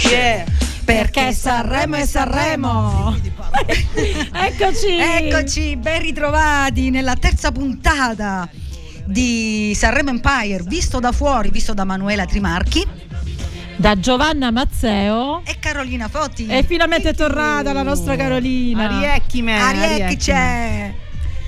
scemo. Yeah. Perché Sanremo è Sanremo. Eccoci. Eccoci, ben ritrovati nella terza puntata di Sanremo Empire, visto da fuori, visto da Manuela Trimarchi da Giovanna Mazzeo e Carolina Fotti. E finalmente è tornata la nostra Carolina. Ariecchi me. Ariecchi c'è.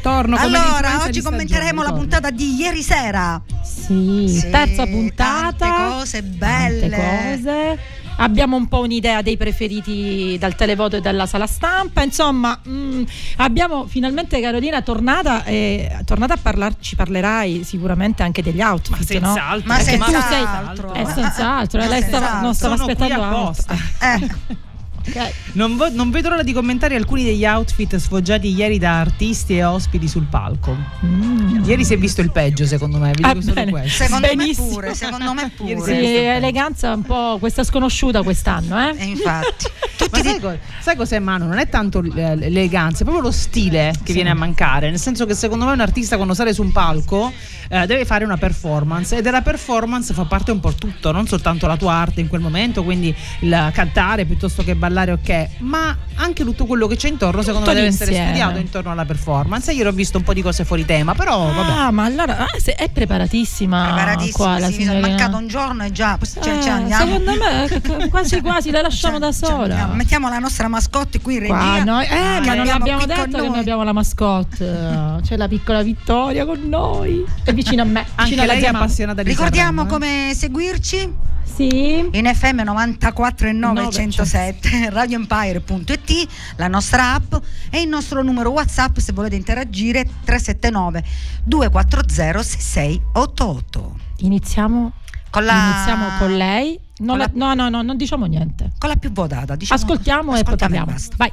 Torno come allora, oggi commenteremo la puntata di ieri sera. Sì, sì terza puntata. Tante cose belle. Tante cose abbiamo un po' un'idea dei preferiti dal televoto e dalla sala stampa. Insomma, mh, mm, abbiamo finalmente Carolina tornata, e, tornata a parlarci, parlerai sicuramente anche degli outfit. Ma senz'altro, no? ma senz'altro. Sei, eh, senz'altro. Lei stava, non stava aspettando apposta. Eh. Okay. Non, vo- non, vedo l'ora di commentare alcuni degli outfit sfoggiati ieri da artisti e ospiti sul palco. Mm. Ieri si è visto il peggio, secondo me. Vi ah, solo Secondo Benissimo. me pure. Secondo me pure. Sì, eleganza un po' questa sconosciuta quest'anno, eh? E infatti. Ma sai, co- sai cos'è, Manu? Non è tanto l'eleganza, è proprio lo stile che sì. viene a mancare. Nel senso che secondo me un artista quando sale su un palco eh, deve fare una performance e della performance fa parte un po' tutto, non soltanto la tua arte in quel momento, quindi il cantare piuttosto che ballare, ok, ma anche tutto quello che c'è intorno, secondo tutto me, deve essere studiato intorno alla performance. Ieri ho visto un po' di cose fuori tema, però ah, vabbè. Ah, ma allora ah, è preparatissima. Preparatissima, qua, la sì, mi sono mancato un giorno e già cioè, eh, cioè, andiamo. Secondo me quasi quasi la lasciamo cioè, da sola. Cioè, mettiamo la nostra mascotte qui in regia. Qua, noi, eh, ah, ma non abbiamo detto che noi abbiamo la mascotte. C'è la piccola Vittoria con noi. È vicino a me. Anche vicino lei è appassionata di Ricordiamo Sanremo, eh? come seguirci? Sì. In FM 94 e 9 107 radioempire.it, la nostra app e il nostro numero WhatsApp se volete interagire 379 240 6688. Iniziamo con, la... Iniziamo con lei. Non con la... No, no, no, non diciamo niente. Con la più votata. Diciamo... Ascoltiamo, e poi parliamo. Vai.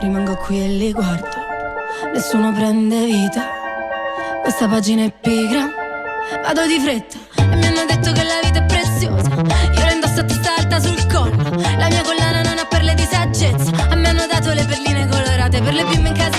Rimango qui e li guardo. Nessuno prende vita. Questa pagina è pigra. Vado di fretta e mi hanno detto che la vita è preziosa. Colorate per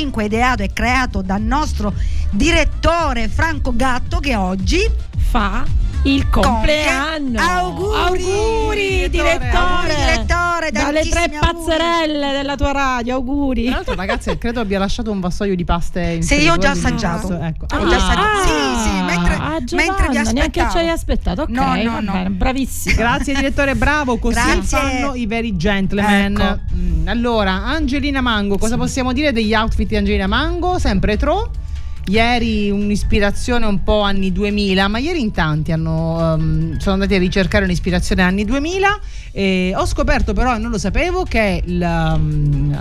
1985 ideato e creato dal nostro direttore Franco Gatto che oggi Fa il compleanno. Auguri! Auguri, direttore. Direttore, Dalle tre auguri. pazzerelle della tua radio, auguri. Tra l'altro, ragazzi, credo abbia lasciato un vassoio di paste in Sì, io ho già assaggiato. Ecco. Ho già assaggiato. Ah, Sì, sì, mentre- ah, mentre vi Giovanna, neanche aspettavo. ci hai aspettato. Ok, No, no, no. bene, bravissimo. Grazie direttore, bravo, così Grazie. fanno i veri gentleman. Ecco. Allora, Angelina Mango, cosa possiamo dire degli outfit di Angelina Mango? Sempre retro. Ieri un'ispirazione un po' anni 2000, ma ieri in tanti hanno, ehm, sono andati a ricercare un'ispirazione anni 2000 e ho scoperto però, non lo sapevo, che il, um, um,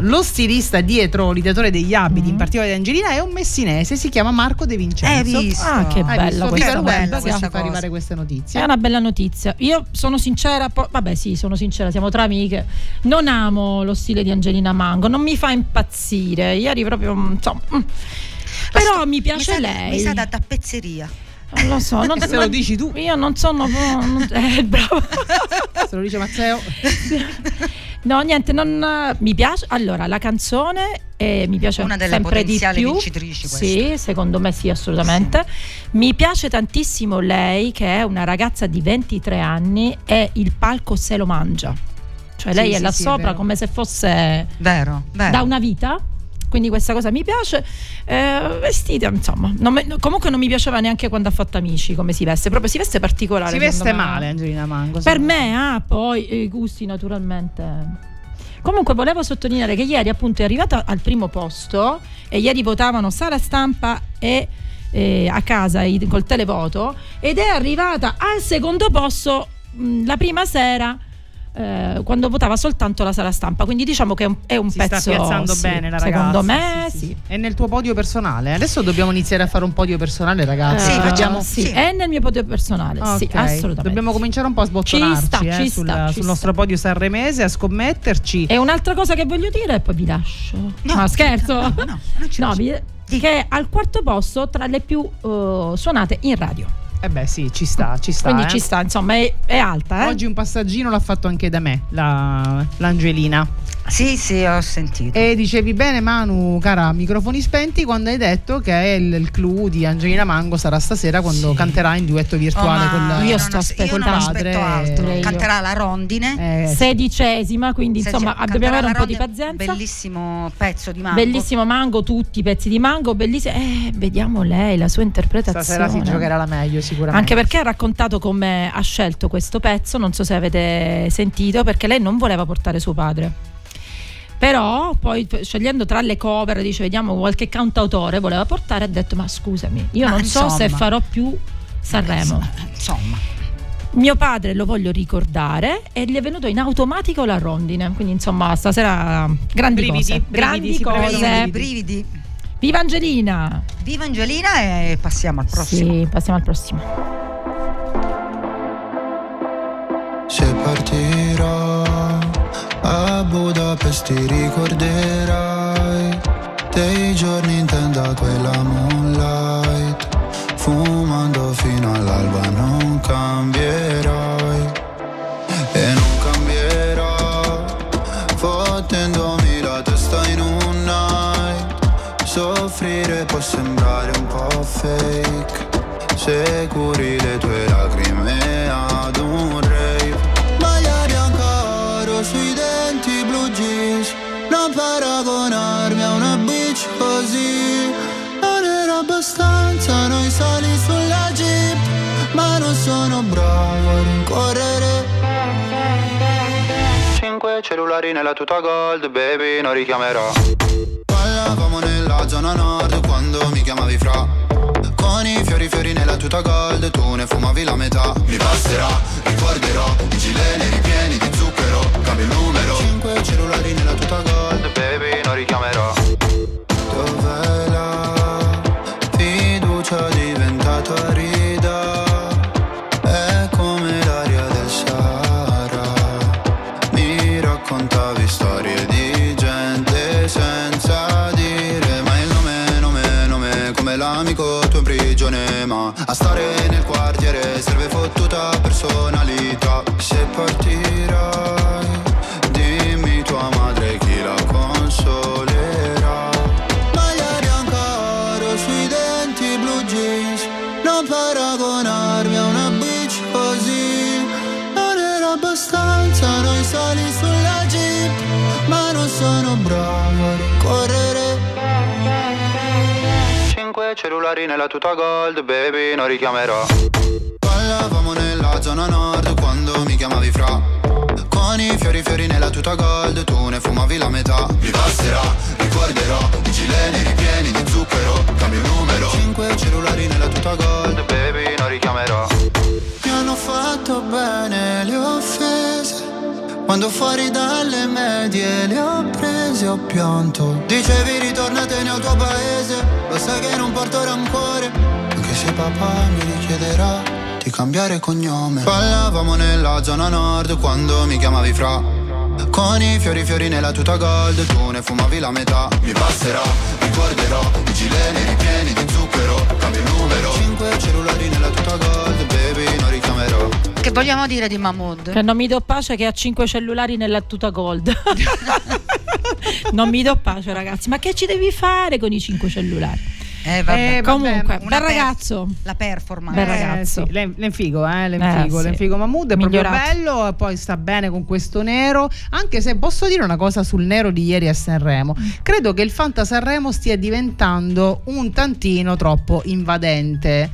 lo stilista dietro l'ideatore degli abiti, Mm. in particolare di Angelina, è un messinese, si chiama Marco De Vincenzo. Hai visto? Ah, che Hai bella visto? questa Bella che ci fa arrivare queste notizie. È una bella notizia. Io sono sincera, po- vabbè sì, sono sincera, siamo tra amiche. Non amo lo stile di Angelina Mango, non mi fa impazzire. Ieri proprio, mm, insomma... mm. Però mi piace sa- lei. Mi sa da tappezzeria. Non lo so. Non, Se lo dici tu. Io non sono... non- eh, bravo. Se lo dice Matteo. No, niente, non, mi piace. Allora, la canzone eh, mi piace Una delle sempre di più. vincitrici Sì, secondo me sì, assolutamente. Mi piace tantissimo lei, che è una ragazza di 23 anni e il palco se lo mangia. Cioè, Sì, lei è sì, là sì, è sopra vero. come se fosse Vero, vero. da una vita. Quindi questa cosa mi piace. Eh, vestita, insomma. non me- comunque non mi piaceva neanche quando ha fatto amici come si veste. Proprio si veste particolare. Si veste male Angelina Mango. Per me, ah, poi i gusti naturalmente. Comunque volevo sottolineare che ieri appunto è arrivata al primo posto e ieri votavano sala stampa e eh, a casa col televoto ed è arrivata al secondo posto mh, la prima sera eh, quando votava soltanto la sala stampa quindi diciamo che è un, è un Si pezzo sta piazzando sì, bene la ragazza. secondo me sì, sì, sì. È nel tuo podio personale. Adesso dobbiamo iniziare a fare un podio personale, ragazzi. Sì, Eh, facciamo- sì, sì. è nel mio podio personale sì Ok, assolutamente Dobbiamo cominciare un po' a sbottonarci Ci sta, eh, ci sul, sta, ci sul sta. nostro podio sanremese, a scommetterci. E un'altra cosa che voglio dire e poi vi lascio. No, scherzo. no, no, non ci No, lasci. vi- che è al quarto posto tra le più eh, suonate in radio. Eh beh, sì, ci sta, ci sta. Quindi eh. ci sta, insomma, è, è alta. Eh? Oggi un passaggino l'ha fatto anche da me, la- l'Angelina. Sì, sì, ho sentito. E dicevi bene, Manu, cara, microfoni spenti, quando hai detto che il, il clou di Angelina Mango sarà stasera quando canterà in duetto virtuale Oh, con la- Io sto aspettando. altro. Canterà la rondine. Eh, Sedicesima, quindi Se insomma dobbiamo avere un po' di pazienza. Bellissimo pezzo di mango. Bellissimo mango, tutti i pezzi di mango, bellissimo. Eh, vediamo lei, la sua interpretazione. stasera si giocherà la meglio sicuramente. Anche perché ha raccontato come ha scelto questo pezzo, non so se avete sentito, perché lei non voleva portare suo padre. Però poi scegliendo tra le cover, dice vediamo qualche cantautore, voleva portare, ha detto ma scusami, io Ma non so se insomma. farò più Sanremo. Insomma, Mio padre lo voglio ricordare e gli è venuto in automatico la rondine, quindi insomma stasera grandi Brividi, cose, brividi, grandi cose. brividi, brividi. Viva Angelina! Viva Angelina e passiamo al prossimo. Sì, passiamo al prossimo. Se partirò a Budapest ti ricorderai. Dei giorni in tenda quella moonlight. Fumando fino all'alba non cambierai. E non cambierò Fottendomi la testa in un night. Soffrire può sembrare un po' fake. Se curi le tue lacrime 5 cellulari nella tuta gold, baby, non richiamerò. Ballavamo nella zona nord quando mi chiamavi fra. Con i fiori fiori nella tuta gold, tu ne fumavi la metà. Mi basterà. Gold, baby, non richiamerò. Ballavamo nella zona nord quando mi chiamavi fra. Con i fiori fiori nella tuta gold, tu ne fumavi la metà. Mi passerà, ricorderò, i gileni ripieni di zucchero, cambio numero. Cinque cellulari nella tuta gold, baby, non richiamerò. Mi hanno fatto bene le offese. Quando fuori dalle medie le ho prese ho pianto Dicevi ritornatene al tuo paese Lo sai che non porto rancore papà mi richiederà di cambiare cognome Ballavamo nella zona nord quando mi chiamavi fra Con i fiori fiori nella tuta gold Tu ne fumavi la metà Mi passerà, ricorderò I gileni ripieni di zucchero Cambio il numero Cinque cellulari nella tuta gold Baby non richiamerò Che vogliamo dire di Mahmood? Che non mi do pace che ha 5 cellulari nella tuta gold. non mi do pace, ragazzi. Ma che ci devi fare con i 5 cellulari? Eh, vabbè. Eh, Comunque, una bel ragazzo. La performance. Bel ragazzo. sì, l'en- l'enfigo, eh, l'enfigo, Eh, sì. l'enfigo Mahmood è proprio Migliorato. bello e poi sta bene con questo nero, anche se posso dire una cosa sul nero di ieri a Sanremo. Mm. Credo che il Fanta Sanremo stia diventando un tantino troppo invadente.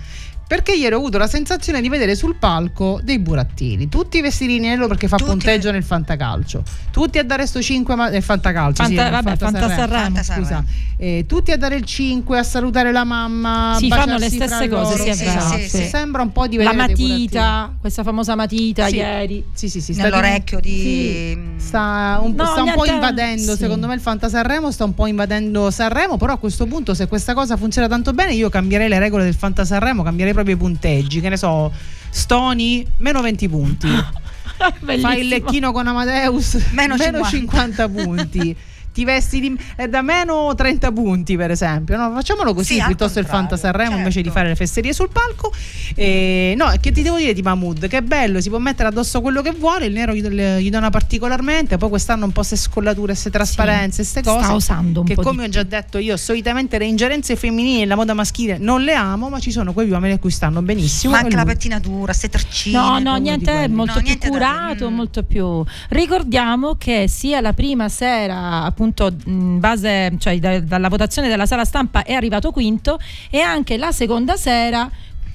Perché ieri ho avuto la sensazione di vedere sul palco dei burattini, tutti vestiti di nero perché fa Tutti- punteggio nel fantacalcio, tutti a dare sto 5 ma- nel fantacalcio, sì, Fanta- nel vabbè, Fanta Sanremo. Fanta scusa, Sanremo. Eh, tutti a dare il 5, a salutare la mamma, Si fanno le stesse cose, sì, è Sì, sì, sì. Sembra un po' di La vedere dei matita, questa famosa matita Sì. ieri. Sì, sì, sì, Nell'orecchio di... Sì, sta un, No, sta un po' invadendo, sì. secondo me il Fanta Sanremo sta un po' invadendo Sanremo, però a questo punto se questa cosa funziona tanto bene io cambierei le regole del Fanta Sanremo, cambierei proprio i punteggi, che ne so, Stoni meno 20 punti, fai il lecchino con Amadeus Meno 50. 50 punti. Ti vesti di, eh, da meno 30 punti, per esempio. No, facciamolo così Sì, piuttosto il Fanta Sanremo invece di certo. fare le fesserie sul palco. E, no, che ti devo dire di Mahmood? Che è bello, si può mettere addosso quello che vuole. Il nero gli, gli dona particolarmente. Poi quest'anno un po' queste scollature, queste trasparenze, queste cose. Sta usando un che po' di come ho già detto io, solitamente le ingerenze femminili nella moda maschile non le amo, ma ci sono quei uomini a cui stanno benissimo. Ma e anche la pettinatura, ste treccine. No, no, niente, è molto No, più niente da- curato, mm. molto più. Ricordiamo che sia la prima sera, appunto, in base, cioè da- dalla votazione della sala stampa è arrivato quinto e anche la seconda sera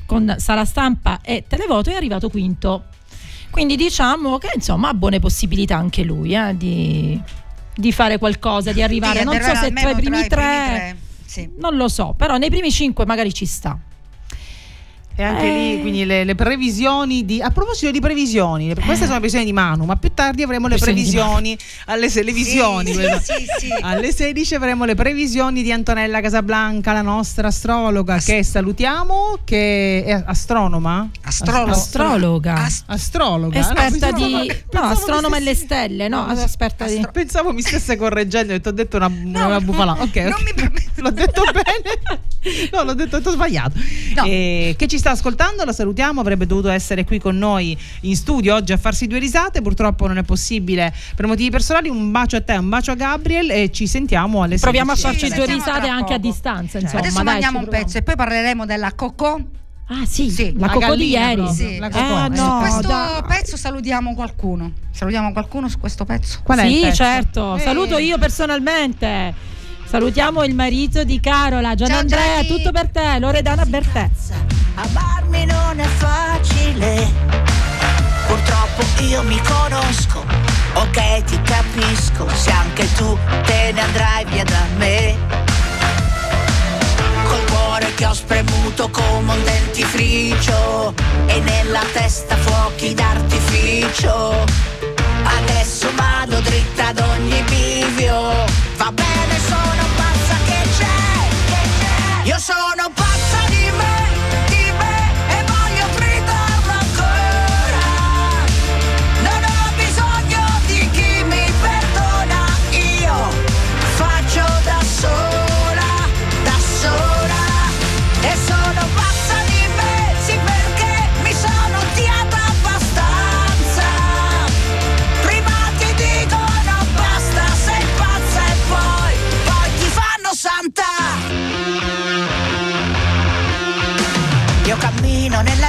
con sala stampa e televoto è arrivato quinto. Quindi diciamo che insomma ha buone possibilità anche lui eh, di, di fare qualcosa, di arrivare. Sì, non so se tra i primi i tre, Sì. non lo so, però nei primi cinque magari ci sta. E anche Eh. lì, quindi le, le previsioni di. A proposito di previsioni, queste sono le previsioni di Manu, ma più tardi avremo le Previsioni di alle se- le visioni, Sì, sì, sì. Alle 16 avremo le previsioni di Antonella Casablanca, la nostra astrologa, che salutiamo, che è astronoma. Astrologo. Astrologa. Ast- Astrologa. Esperta No, di no, astronoma e le stelle, no, No, esperta di astro- Pensavo mi stesse correggendo e ti ho detto una, una No, bufala. Ok, non ok. mi permetto. L'ho detto bene. No, l'ho detto, ho sbagliato. No. Eh, che ci sta ascoltando, la salutiamo. Avrebbe dovuto essere qui con noi in studio oggi a farsi due risate. Purtroppo non è possibile per motivi personali. Un bacio a te, un bacio a Gabriel e ci sentiamo alle Proviamo a 16. farci Sì, due risate anche a distanza, insomma. Adesso dai, mandiamo un proviamo. pezzo e poi parleremo della Coco. Ah, sì, Sì, la la cocò di ieri. Sì. la Eh, cocò. Ah, Eh, Su no, questo dai. pezzo salutiamo qualcuno. Salutiamo qualcuno su questo pezzo. Qual è il sì, pezzo? certo. Eh. Saluto io personalmente. Salutiamo il marito di Carola, Gian Ciao, Andrea, Gianni. tutto per te, Loredana per te. Amarmi non è facile, purtroppo io mi conosco, ok ti capisco, se anche tu te ne andrai via da me. Col cuore che ho spremuto come un dentifricio e nella testa fuochi d'artificio. Adesso vado dritta ad ogni bivio, va c'è. Io sono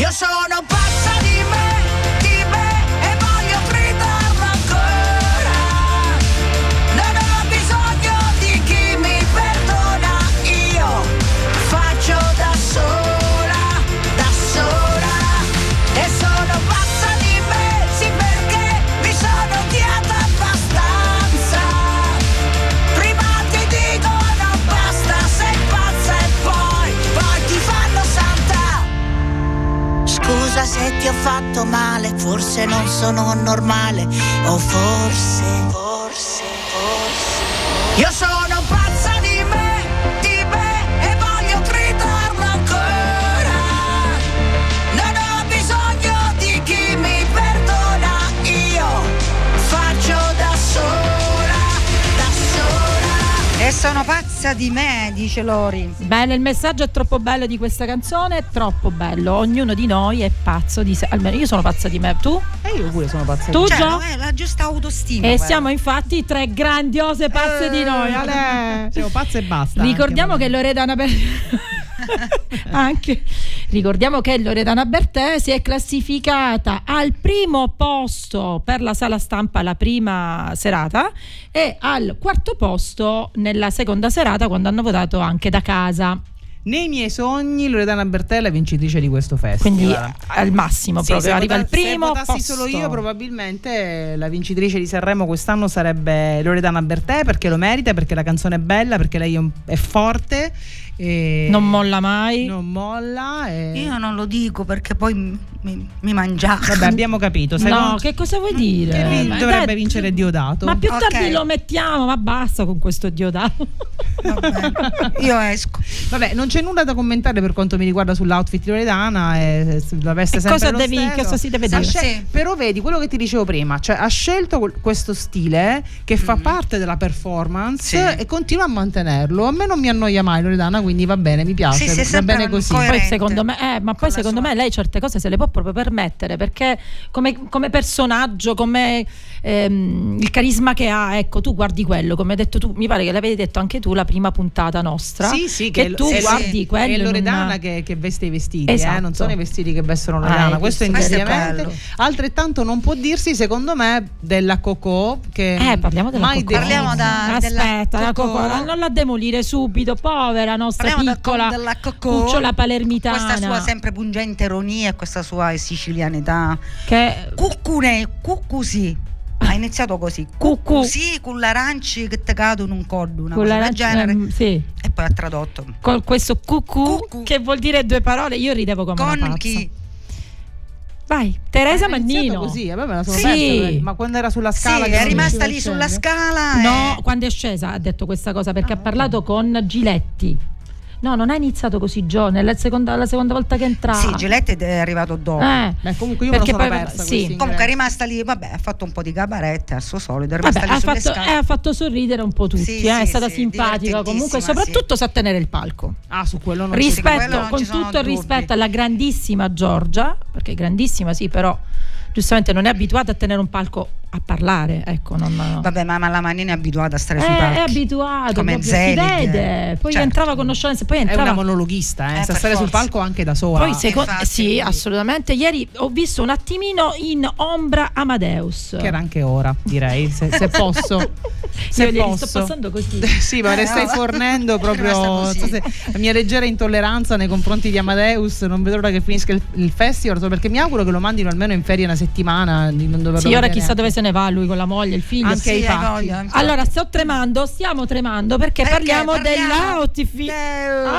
Io sono pazza se ti ho fatto male, forse non sono normale, o forse, forse, forse. Io sono pazza sono pazza di me, dice Lori. Bene, il messaggio è troppo bello di questa canzone, è troppo bello. Ognuno di noi è pazzo di sé. Almeno io sono pazza di me, tu? E io pure sono pazza Tu di Cioè, Gio? no, è la giusta autostima. E quella. siamo infatti tre grandiose pazze di noi. Ale. Siamo pazze e basta. Ricordiamo anche che Loredana Bertè anche ricordiamo che Loredana Bertè si è classificata al primo posto per la sala stampa la prima serata e al quarto posto nella seconda serata quando hanno votato anche da casa. Nei miei sogni Loredana Bertella è vincitrice di questo festival. Quindi al massimo Sì, proprio se arriva al primo Se votassi posto. solo io, probabilmente la vincitrice di Sanremo quest'anno sarebbe Loredana Bertè perché lo merita, perché la canzone è bella, perché lei è, un- è forte. E non molla mai. Non molla. E... Io non lo dico perché poi mi, mi, mangiate. Vabbè, abbiamo capito. No, Secondo- che cosa vuoi dire? che vi- Ma dovrebbe vincere Diodato. Ma più Ok. tardi lo mettiamo, ma basta con questo Diodato. Vabbè, Io esco. Vabbè, non c'è nulla da commentare per quanto mi riguarda sull'outfit di Loredana. E la veste E sempre cosa lo devi- cosa si deve dire? scel- Sì. Però vedi quello che ti dicevo prima, cioè ha scelto questo stile che fa parte della performance. Sì. e continua a mantenerlo. A me non mi annoia mai Loredana, quindi va bene, mi piace. Sì, sì, va bene così. Poi secondo me, eh, ma poi secondo sua- me lei certe cose se le può proprio permettere perché come, come personaggio, come ehm, il carisma che ha, ecco, tu guardi quello, come hai detto tu, mi pare che l'avevi detto anche tu la prima puntata nostra. Sì, sì, che, che tu è- guardi quello. È Loredana una- che, che veste i vestiti, Esatto. eh, non sono i vestiti che vestono Ah, Loredana. hai questo. Questo è. Altrettanto non può dirsi, secondo me, della Coco. Che Eh, parliamo della mai Coco. Parliamo da- della Aspetta, la Coco. Coco, non la demolire subito, povera nostra Parliamo da- piccola della Coco, cucciola palermitana. Questa sua sempre pungente ironia e questa sua sicilianità. che Cuccune, cuccusi. Ha iniziato così. Cucù. Sì, con l'aranci che te cado in un coddo, una con cosa del genere. ehm, sì. E poi ha tradotto. con questo cucù Cucù. che vuol dire due parole, io ridevo come una Con pazza. chi? Vai, Teresa iniziato Mannino. così, eh, vabbè, me la sono Sì. persa, ma quando era sulla scala sì, è rimasta lì sulla scala. No, e- quando è scesa ha detto questa cosa Ah, perché ha parlato con Giletti. No, non ha iniziato così, Gio, nella seconda, la seconda volta che è entrato. Sì, Giletti è arrivato dopo. Eh. Beh, comunque io me lo Perché sono poi- persa sì. Comunque è rimasta lì, vabbè, ha fatto un po' di cabaret al suo solito, è rimasta Vabbè, lì ha sulle fatto, scale. eh, ha fatto sorridere un po' tutti, Sì, eh, è sì, stata sì, simpatica comunque, soprattutto sa tenere il palco. Ah, su quello non ci quello rispetto, non con tutto il rispetto alla grandissima Giorgia, perché grandissima sì, però giustamente non è abituata a tenere un palco a parlare, ecco, non, Vabbè, ma, ma la Manini è abituata a stare Eh, sui è palchi. abituato, Come proprio, si Zelig. vede, poi Certo. entrava con conoscenze, poi È entrava una monologhista, eh, Eh, sa stare sul forza. palco anche da sola. Poi secondo infatti, sì, quindi- assolutamente. Ieri ho visto un attimino in ombra Amadeus. che era anche ora, direi, se, se posso. se Io posso. sto passando così. sì, ma Eh, ne stai no. fornendo È proprio così. so se- la mia leggera intolleranza nei confronti di Amadeus. Non vedo l'ora che finisca il, il festival, perché mi auguro che lo mandino almeno in ferie una settimana. Non Sì, ora vedere chissà dove se ne va lui con la moglie, il figlio. Anche hai pacchi. voglia, infatti. Allora, sto tremando, stiamo tremando perché, Perché parliamo, parliamo dell'outfit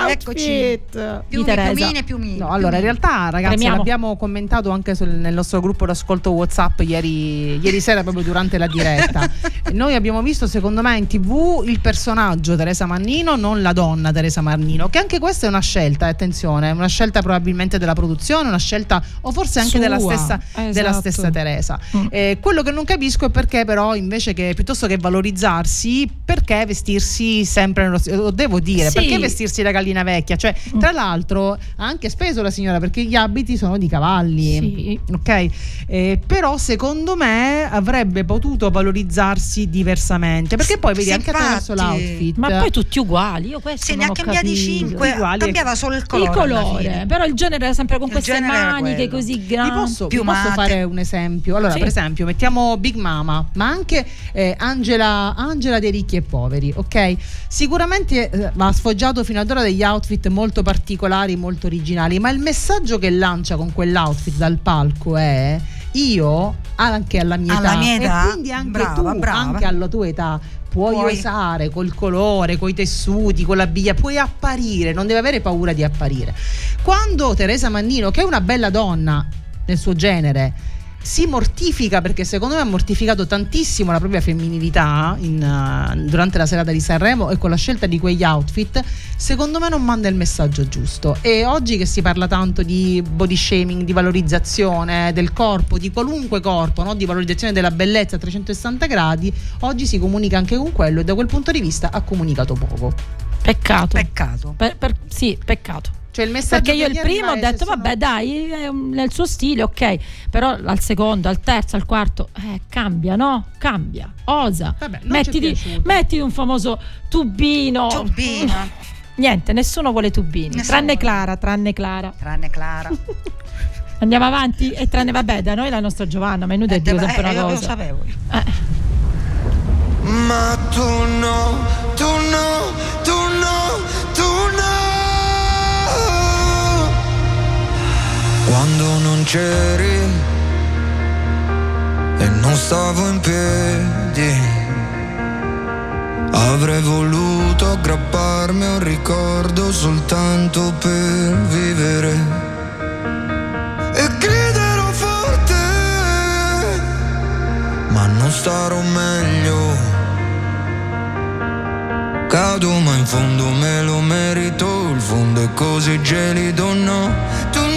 eccoci. più di Teresa. piumine, piumine. No, allora in realtà ragazzi Premiamo. l'abbiamo commentato anche sul- nel nostro gruppo d'ascolto Whatsapp ieri, ieri sera proprio durante la diretta. Noi abbiamo visto secondo me in tv il personaggio Teresa Mannino, non la donna Teresa Mannino, che anche questa è una scelta, eh, attenzione, è una scelta probabilmente della produzione, una scelta o forse anche Sua, della stessa, della esatto. stessa Teresa. Mm. Eh, quello che non capisco è perché però invece che piuttosto che valorizzarsi, perché vestirsi sempre nello stesso, lo devo dire, Sì. perché vestirsi da gallina vecchia? Cioè, tra l'altro ha anche speso la signora perché gli abiti sono di cavalli. Sì. Ok, Eh, però secondo me avrebbe potuto valorizzarsi diversamente perché poi vedi Sì, anche attraverso infatti. l'outfit Ma poi tutti uguali, io questo non ne ha cambiati capito. 5, Uguali. cambiava solo il colore. il colore, però il genere era sempre con Il queste maniche così grandi. posso, posso fare un esempio? Allora, Sì. per esempio, mettiamo Big Mama, ma anche eh, Angela, Angela dei ricchi e poveri, ok? Sicuramente eh, ha sfoggiato fino ad ora degli outfit molto particolari, molto originali, ma il messaggio che lancia con quell'outfit dal palco è io anche alla mia Alla età mia età, e quindi anche brava, tu brava. anche alla tua età puoi, Puoi. osare col colore, coi tessuti, con l'abiglia, puoi apparire, non devi avere paura di apparire. Quando Teresa Mannino, che è una bella donna nel suo genere, si mortifica perché secondo me ha mortificato tantissimo la propria femminilità in, uh, durante la serata di Sanremo e con la scelta di quegli outfit secondo me non manda il messaggio giusto e oggi che si parla tanto di body shaming di valorizzazione del corpo di qualunque corpo no? di valorizzazione della bellezza a 360 gradi oggi si comunica anche con quello e da quel punto di vista ha comunicato poco Peccato. Peccato. Per- per- sì, peccato. Cioè il messaggio Perché io il primo ho detto, sono- vabbè, dai, è nel suo stile, ok. Però al secondo, al terzo, al quarto, eh, cambia, no? Cambia, osa. Vabbè, mettiti, mettiti un famoso tubino. Tubino. Niente, nessuno vuole tubini. Nessuno tranne vuole. Clara, tranne Clara. Tranne Clara. Andiamo avanti e tranne, vabbè, da noi la nostra Giovanna, ma è inutile Eh, dire sempre una lo cosa. sapevo. Eh. Ma tu no, tu no, Quando non c'eri e non stavo in piedi, avrei voluto aggrapparmi a un ricordo soltanto per vivere. E griderò forte ma non starò meglio. Cado ma in fondo me lo merito, il fondo è così gelido, no, tu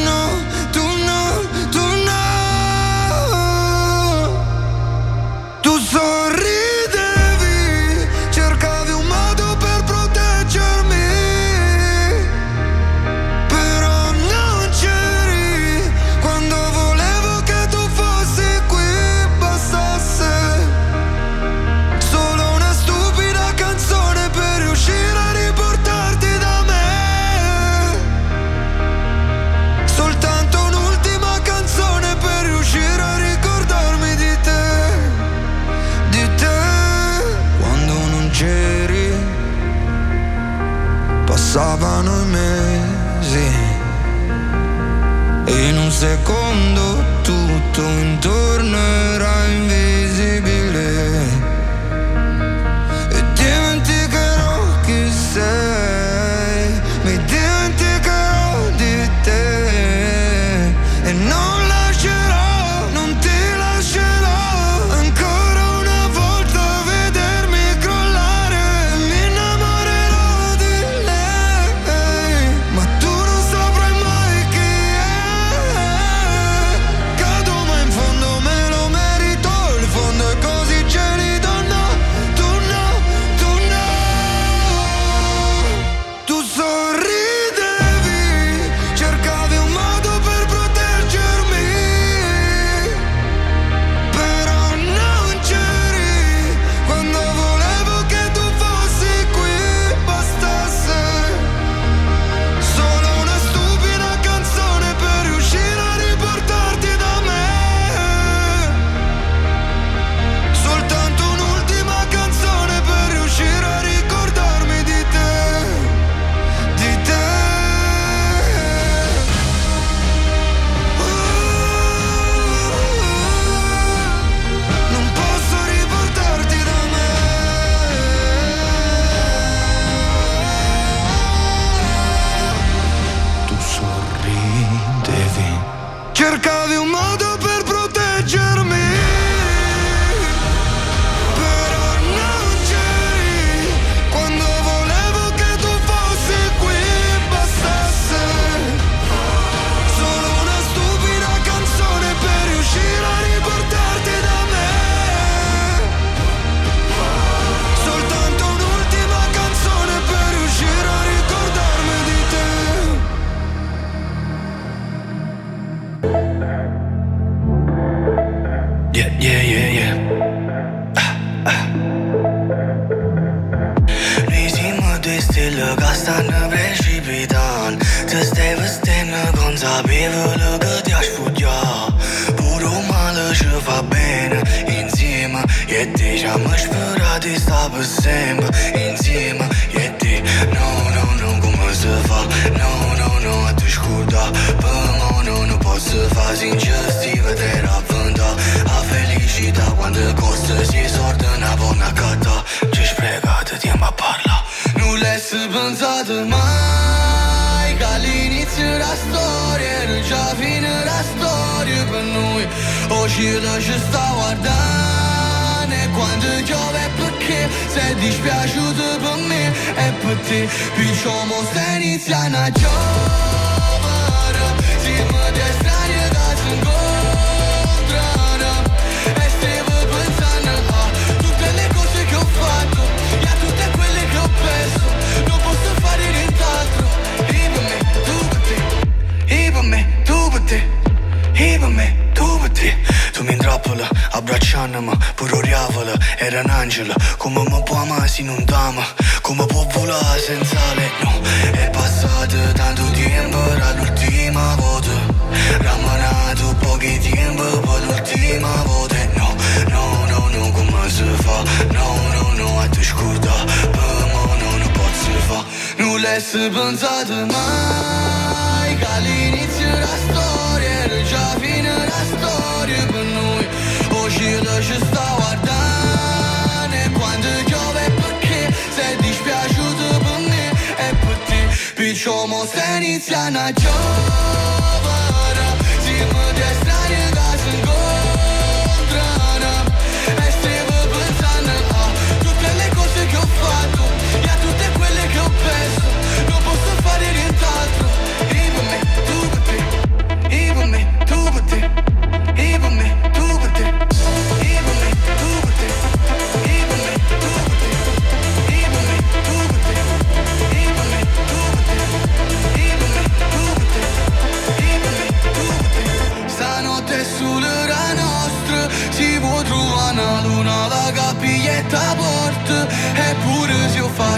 angelo Come mi può amare se non t'ama Come può volare senza le no È passato tanto tempo dall'ultima volta. Rammanato pochi tempo per l'ultima volta. No, no, no, no, come si fa? No, no, no, a te scorda Per no, non posso fa. Non l'hai pensato mai Che all'inizio la storia era già fine la storia per noi. Oggi la ci Somos Ceniciana, yo.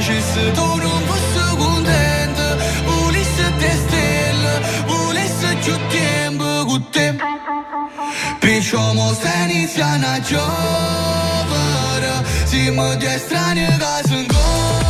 Se io facessi tu non fossi contento Volessi te stelle Volessi più tempo con te Perciò mo stai iniziando a giovere Siamo due strani che si incontrano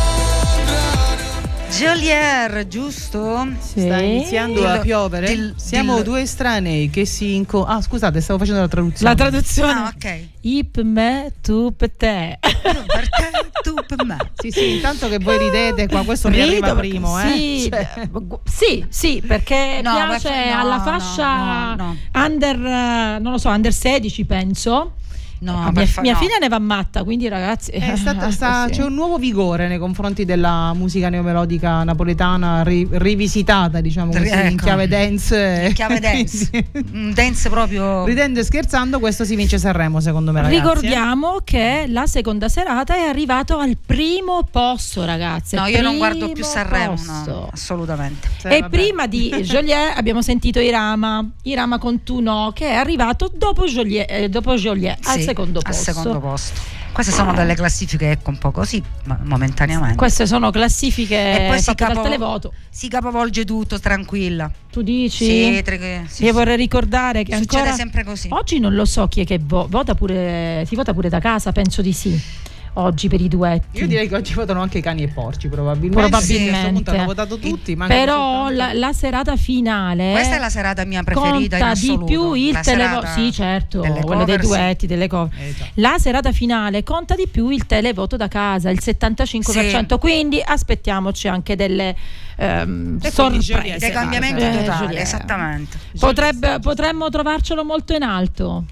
Jolier, giusto? Sta iniziando a Dillo- piovere. dill- Siamo dillo- due estranei che si inco... Ah, scusate, stavo facendo la traduzione. La traduzione. Ah, ok. Ip me, tu per te. Per te, tu per me. Sì, sì, intanto che voi ridete qua, questo mi arriva Rido, primo, eh. Sì, Cioè, eh, sì, sì, perché No, piace ma- no, alla fascia no, no. under, eh, non lo so, under 16 penso. No, Ah, mia, fa- mia no. figlia ne va matta, quindi ragazzi... è stata- sta- c'è un nuovo vigore nei confronti della musica neomelodica napoletana ri- rivisitata, diciamo così, Ri- in ecco. chiave dance. In chiave dance. Un dance proprio. Ridendo e scherzando, questo si vince Sanremo, secondo me, ragazzi. eh. Ricordiamo che la seconda serata è arrivato al primo posto, ragazzi. No, io non guardo più Sanremo, no, assolutamente. Sì, e vabbè. prima di Joliet abbiamo sentito Irama, Irama con Tu no, che è arrivato dopo Joliet, eh, dopo Joliet al Secondo al posto. secondo posto. Queste sono delle classifiche ecco un po' così, ma momentaneamente. Queste sono classifiche e poi si, capo- si capovolge tutto, tranquilla. Tu dici? Sì, tre- sì, Io sì. vorrei ricordare che Succede ancora sempre così. oggi non lo so chi è che vo- vota pure si vota pure da casa, penso di sì. Oggi per i duetti. Io direi che oggi votano anche i cani e porci, probabilmente. Probabilmente. A questo punto hanno votato tutti. Però la, la serata finale Questa è la serata mia preferita in conta di più il La televoto. Sì, certo, quella dei cover, sì. duetti, delle cover. Eh. La serata finale conta di più il televoto da casa, il 75%, quindi aspettiamoci anche delle ehm, sorprese. Dei cambiamenti Eh, totali, Joliet. esattamente. Potrebbe- potremmo trovarcelo molto in alto.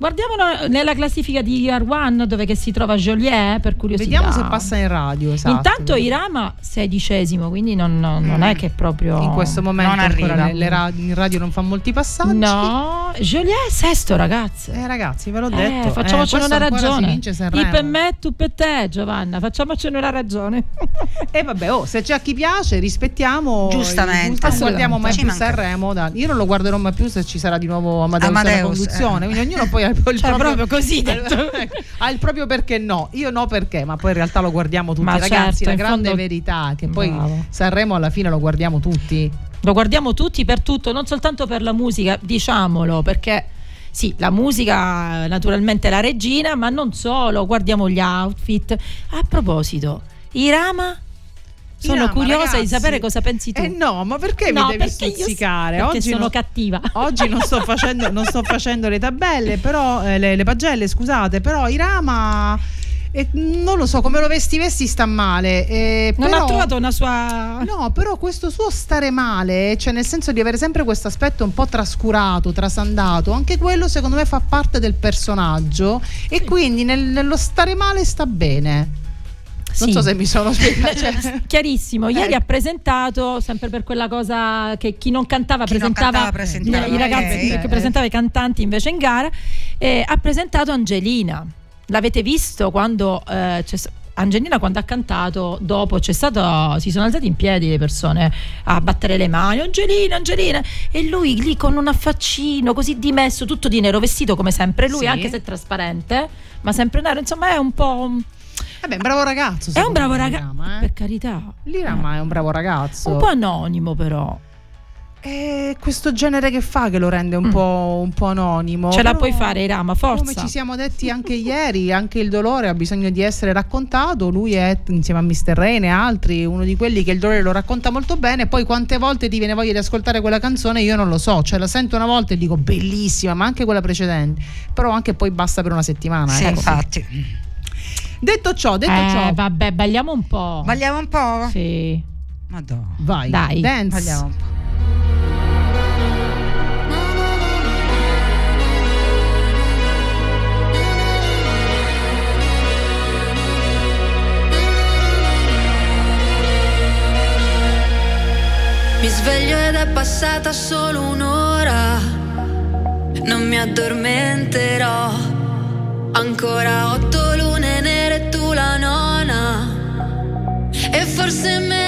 Guardiamo nella classifica di Year One dove che si trova Joliet per curiosità. Vediamo se passa in radio. Esatto. Intanto Irama sedicesimo, quindi non, non- non è che proprio... in questo momento Non arriva. ra- in radio non fa molti passaggi. No, Joliet è sesto ragazze. Eh ragazzi, ve l'ho Eh, detto. facciamocene eh, una ragione. I per me, tu per te, Giovanna. Facciamocene una ragione. E vabbè, oh, se c'è a chi piace, rispettiamo. Giustamente. Non guardiamo mai Ci più manca. Sanremo. da- Io non lo guarderò mai più se ci sarà di nuovo Amadeus, Amadeus, conduzione. eh. Quindi ognuno poi il Cioè, proprio, proprio così detto. ecco, ha il proprio perché no. Io no perché, ma poi in realtà lo guardiamo tutti, Ma ragazzi. certo, la grande fondo- verità che poi Bravo. Sanremo alla fine lo guardiamo tutti. Lo guardiamo tutti per tutto, non soltanto per la musica, diciamolo, perché sì, la musica naturalmente è la regina, ma non solo, guardiamo gli outfit. A proposito, Irama sono Irama, curiosa ragazzi. di sapere cosa pensi tu. Eh no, ma perché No, mi devi perché io- stuzzicare? perché Oggi sono non- cattiva. Oggi non sto facendo, non sto facendo le tabelle, però eh, le, le pagelle, scusate, però Irama eh, non lo so, come lo vesti vesti sta male. eh, Non però- ha trovato una sua No, però questo suo stare male, cioè nel senso di avere sempre questo aspetto un po' trascurato, trasandato, anche quello secondo me fa parte del personaggio e quindi nel- nello stare male sta bene. Non Sì. so se mi sono spiegata. Cioè, chiarissimo, ieri Eh. ha presentato sempre per quella cosa che chi non cantava Chi non presentava cantava presentava, i ragazzi ok. che presentava i cantanti invece in gara eh, ha presentato Angelina l'avete visto quando eh, Angelina quando ha cantato dopo c'è stato si sono alzati in piedi le persone a battere le mani Angelina Angelina e lui lì con un affaccino così dimesso tutto di nero vestito come sempre lui Sì. anche se trasparente ma sempre nero insomma è un po' Vabbè, un bravo ragazzo. è un bravo ragazzo eh. per carità L'Irama è un bravo ragazzo. un po' anonimo però È questo genere che fa che lo rende un, po', un po' anonimo. Mm. ce la puoi fare Irama forza Come ci siamo detti anche ieri, anche il dolore ha bisogno di essere raccontato. Lui è insieme a Mr. Rain e altri uno di quelli che il dolore lo racconta molto bene. Poi quante volte ti viene voglia di ascoltare quella canzone? Io non lo so, cioè la sento una volta e dico bellissima, ma anche quella precedente. Però anche poi basta per una settimana. Sì, ecco. infatti. Detto ciò, detto eh, ciò, vabbè balliamo un po' Vogliamo un po'? sì. Madonna. vai, Dai. dance. Vogliamo un po'. Mi sveglio ed è passata solo un'ora. Non mi addormenterò. Ancora otto lune nere E forse me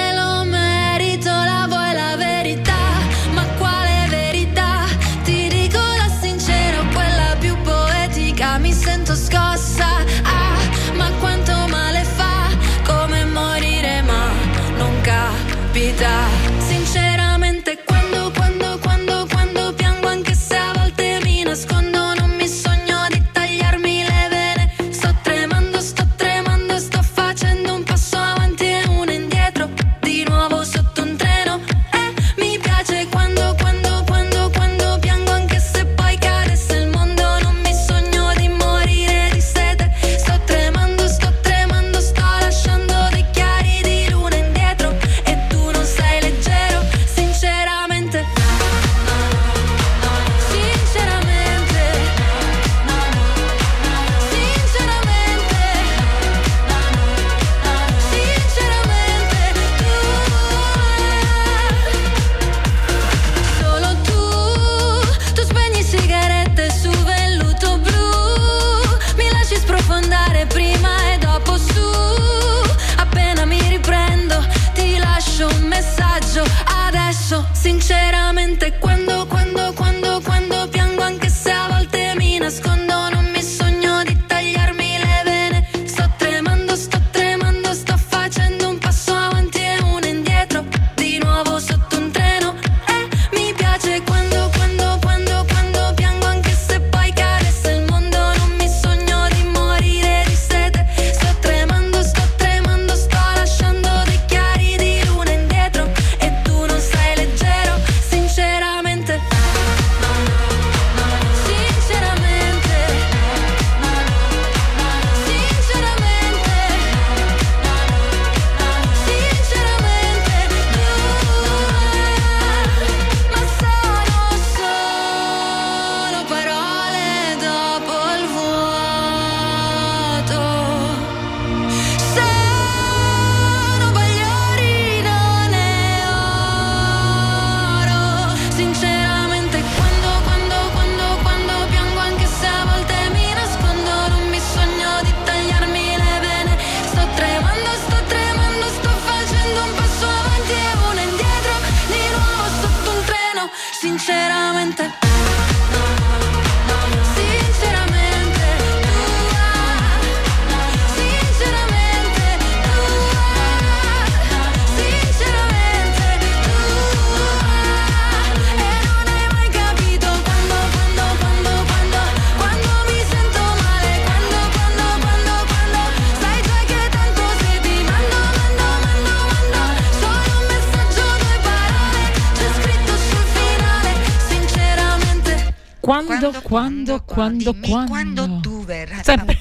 quando, quando, dimmi quando. quando tu verrai. Sempre.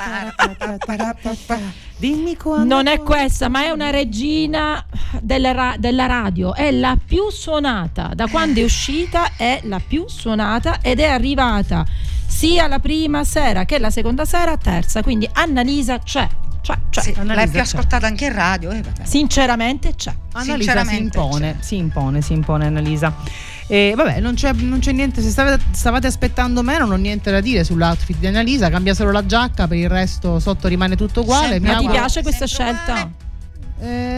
Dimmi quando. Non è questa, ma è una regina della, ra- della radio. È la più suonata. Da quando è uscita è la più suonata ed è arrivata sia la prima sera che la seconda sera, terza. Quindi Annalisa c'è. C'è, c'è. Sì, l'hai più c'è. ascoltata anche in radio. eh, vabbè. Sinceramente c'è. Annalisa si Sinceramente, impone, cioè. si impone, si impone Annalisa. E vabbè, non c'è, non c'è niente, se stavate, stavate aspettando me non ho niente da dire sull'outfit di Annalisa, cambia solo la giacca, per il resto sotto rimane tutto uguale. Sempre Mi Ma ti piace questa scelta? uguale.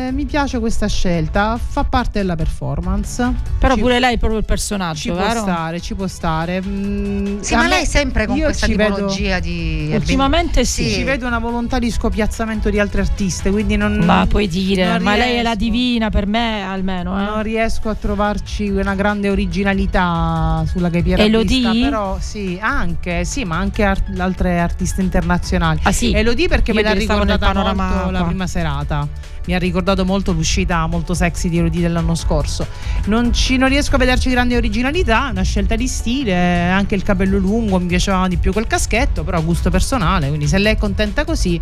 Eh, mi piace questa scelta, fa parte della performance. Però Ci- pure lei è proprio il ci personaggio, può vero? stare, ci può stare. Mm, Sì, ma me- lei sempre con questa ci vedo- tipologia di. Ultimamente sì. ci vedo una volontà di scopiazzamento di altre artiste, quindi non, Ma puoi dire, ma lei è la divina per me almeno. eh. Non riesco a trovarci una grande originalità sulla che Piera Elodie? Pista, però sì, anche, sì, ma anche ar- altre artiste internazionali. Ah sì. Elodie perché Io me l'ha ricordata molto la prima serata. Mi ha ricordato molto l'uscita molto sexy di Elodie dell'anno scorso. Non, ci, non riesco a vederci grande originalità, una scelta di stile, anche il capello lungo mi piaceva di più quel caschetto, però gusto personale, quindi se lei è contenta così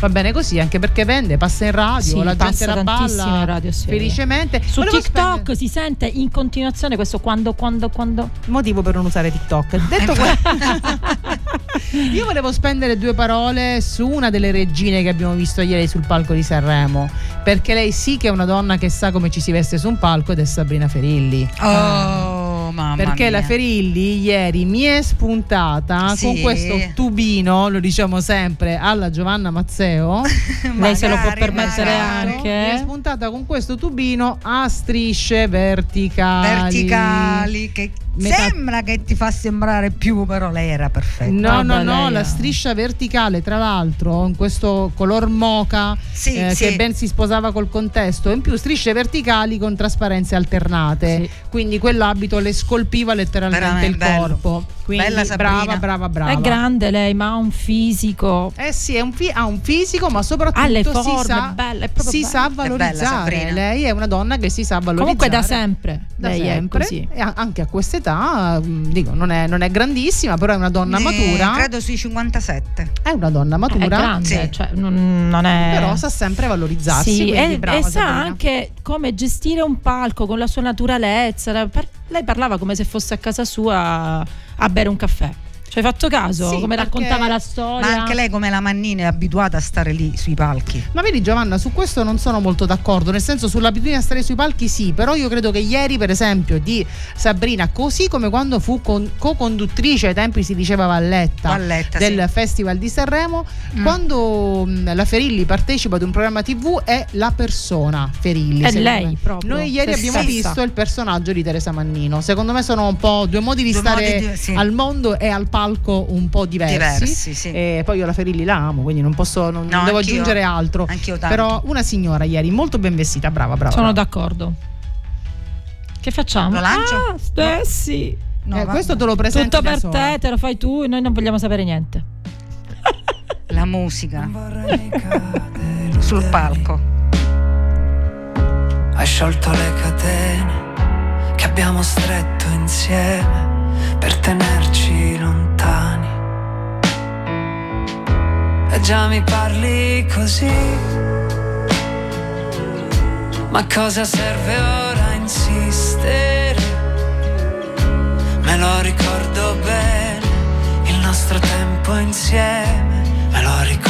va bene così, anche perché vende, passa in radio, Sì, la gente la balla in radio, sì. felicemente. Su Volevo TikTok spendere- si sente in continuazione questo quando, quando, quando. motivo per non usare TikTok. Detto questo, io volevo spendere due parole su una delle regine che abbiamo visto ieri sul palco di Sanremo, perché lei sì che è una donna che sa come ci si veste su un palco ed è Sabrina Ferilli. Oh, mamma Perché mia. la Ferilli ieri mi è spuntata Sì. con questo tubino, lo diciamo sempre, alla Giovanna Mazzeo. Lei se lo può permettere magari. anche. Mi è spuntata con questo tubino a strisce verticali. verticali che Metà- sembra che ti fa sembrare più però lei era perfetta No, no, Vabbè, no, lei la striscia verticale, tra l'altro, in questo color moca Sì, eh, sì. che ben si sposava col contesto, in più strisce verticali con trasparenze alternate. Sì. Quindi quell'abito le scolpiva letteralmente Veramente il bello. corpo. Quindi Bella Sabrina. brava, brava, brava. È grande lei, ma ha un fisico. Eh sì, è un fi- ha un fisico, ma soprattutto Ha le si forme, sa, è bella, è proprio si bella. sa È bella valorizzare. Lei è una donna che si sa valorizzare. Comunque da sempre. Da lei sempre, è così. e anche a quest'età, mh, dico, non è, non è grandissima, però è una donna Sì, matura. credo sui 57 È una donna È matura, grande, Sì. cioè, non, non è. però sa sempre valorizzarsi. Sì, quindi e, brava e sa Sabrina. anche come gestire un palco con la sua naturalezza. Lei parlava come se fosse a casa sua a bere un caffè. Ci hai fatto caso? Sì, come perché- raccontava la storia? ma anche lei come la Mannina è abituata a stare lì sui palchi Ma vedi Giovanna, su questo non sono molto d'accordo, nel senso sull'abitudine a stare sui palchi sì, però io credo che ieri per esempio di Sabrina, così come quando fu con- co-conduttrice, ai tempi si diceva Valletta, Valletta, del sì. Festival di Sanremo, Mm. quando mh, la Ferilli partecipa ad un programma tv è la persona Ferilli. È lei me. proprio, Noi ieri abbiamo stessa. visto il personaggio di Teresa Mannino, secondo me sono un po' due modi di Due stare modi di- sì. al mondo e al palco un po' diversi. Diversi, sì. E poi io la Ferilli la amo, quindi non posso, non, No, non devo aggiungere altro. Anch'io tanto. Però una signora ieri molto ben vestita, brava, brava. Sono brava. d'accordo. Che facciamo? Lo lancio? Ah, Stessi. No, Eh, questo te lo presento Tutto per te, te lo fai tu e noi non vogliamo sapere niente. la musica sul palco Hai sciolto le catene che abbiamo stretto insieme per tenerci E già mi parli così. Ma cosa serve ora insistere? Me lo ricordo bene, il nostro tempo insieme, me lo ricordo.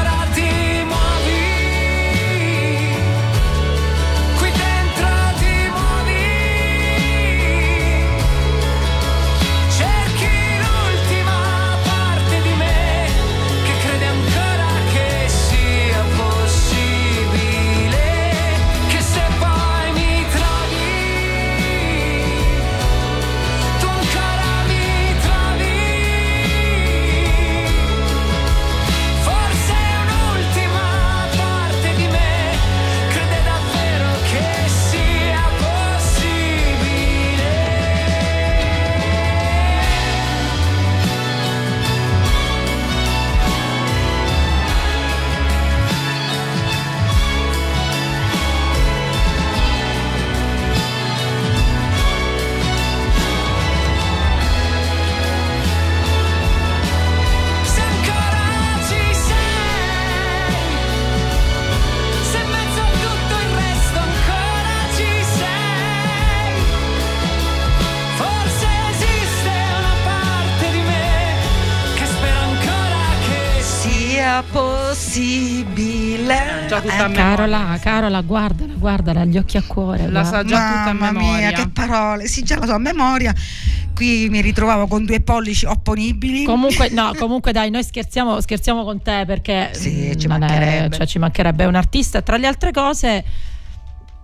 tutta a Eh, me- Carola, Carola, guardala, guardala, gli occhi a cuore. La guarda. sa già tutta a Mamma memoria. mia, che parole. Sì, già la so a memoria. Qui mi ritrovavo con due pollici opponibili. Comunque, no, comunque dai, noi scherziamo, scherziamo con te perché Sì, ci non è- mancherebbe. cioè, ci mancherebbe un artista. Tra le altre cose,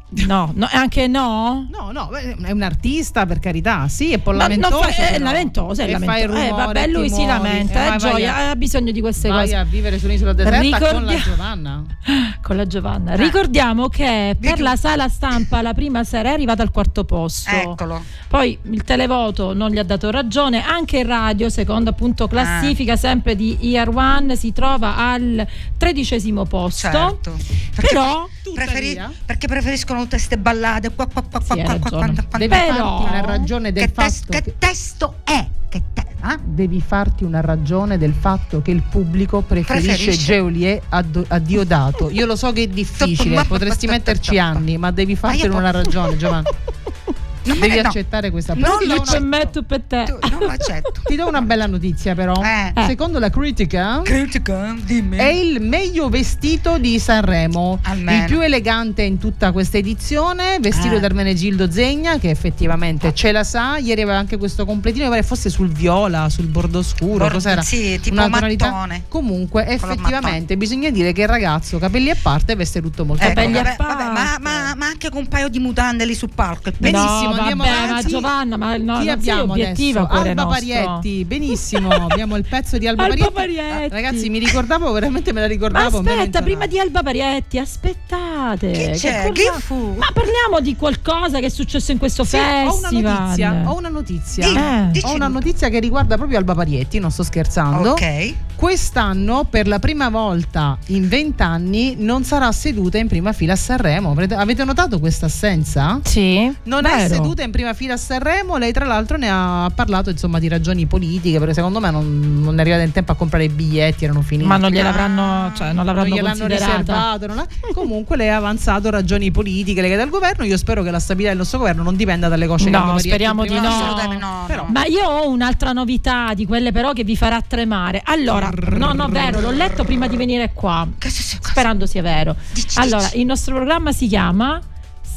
no, no, anche no. No, no, è un artista per carità, sì, è un po' No, non lamentoso. fa- è lamentoso, è E lamentoso. Eh, rumore, vabbè, lui ti si lamenta, Eh, eh, vai Gioia, a- ha bisogno di queste vai cose. a vivere su un'isola deserta con la Ricordia- Giovanna. Con la Giovanna. Ricordiamo che per la sala stampa la prima sera è arrivata al quarto posto. Eccolo. Poi il televoto non gli ha dato ragione, anche il radio, secondo appunto classifica sempre di Year One, si trova al tredicesimo posto. Certo. Perché, Però preferi- perché preferiscono tutte queste ballate qua qua qua qua Sì, qua qua qua qua Devi qua. Però- farti una ragione del che, fatto tes- che che- testo è? Che te- eh? devi farti una ragione del fatto che il pubblico preferisce, Preferisce. Geolier a, Do- a Diodato. Io lo so che è difficile, potresti metterci anni, ma devi fartene una ragione, Giovanni. Non me Devi ne- no. accettare questa Non Però ti lo do per me, tu per te. Tu- non lo accetto. Ti do una bella notizia però. Eh. Secondo la critica Critica, dimmi. è il meglio vestito di Sanremo, Almeno. il più elegante in tutta questa edizione, vestito Eh. da Ermenegildo Zegna che effettivamente ce la sa, ieri aveva anche questo completino, mi pare fosse sul viola, sul bordo scuro, Bor- cos'era? sì, tipo Una tonalità- mattone. Comunque Color effettivamente bisogna dire che il ragazzo capelli a parte veste tutto molto Ecco, Capelli bene. ma, parte. ma- ma anche con un paio di mutande lì sul palco. Benissimo, no, andiamo vabbè, ma avanti. Giovanna, ma no, Chi abbiamo obiettiva, adesso? Alba. Parietti, benissimo, abbiamo il pezzo di Alba, Alba Parietti. Parietti. Ah, Ragazzi, mi ricordavo, veramente me la Ma ricordavo. me la aspetta, prima di Alba Parietti, aspettate. Che c'è? cosa- Che fu? Ma parliamo di qualcosa che è successo in questo Sì, ho una festival. notizia, ho una notizia. Eh. Ho una notizia che riguarda proprio Alba Parietti, non sto scherzando. Ok. Quest'anno, per la prima volta in vent'anni, non sarà seduta in prima fila a Sanremo. Avete- Avete notato questa assenza? Sì, Non è vero. Seduta in prima fila a Sanremo, lei tra l'altro ne ha parlato insomma di ragioni politiche, perché secondo me non, non è arrivata in tempo a comprare i biglietti, erano finiti. Ma non gliel'avranno, cioè, non l'avranno non gliel'hanno riservato. non Comunque lei ha avanzato ragioni politiche legate al governo. Io spero che la stabilità del nostro governo non dipenda dalle cosce che No, Alba Parietti speriamo di no. no. Però- no. Ma io ho un'altra novità di quelle però che vi farà tremare. Allora, no, no, vero, l'ho letto prima di venire qua, Che sperando sia vero. Allora, il nostro programma si chiama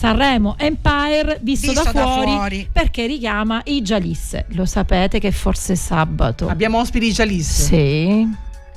Sanremo Empire visto, Visto da, da fuori, fuori. perché richiama i Gialisse. Lo sapete che forse è sabato. Abbiamo ospiti di Cialis. Sì.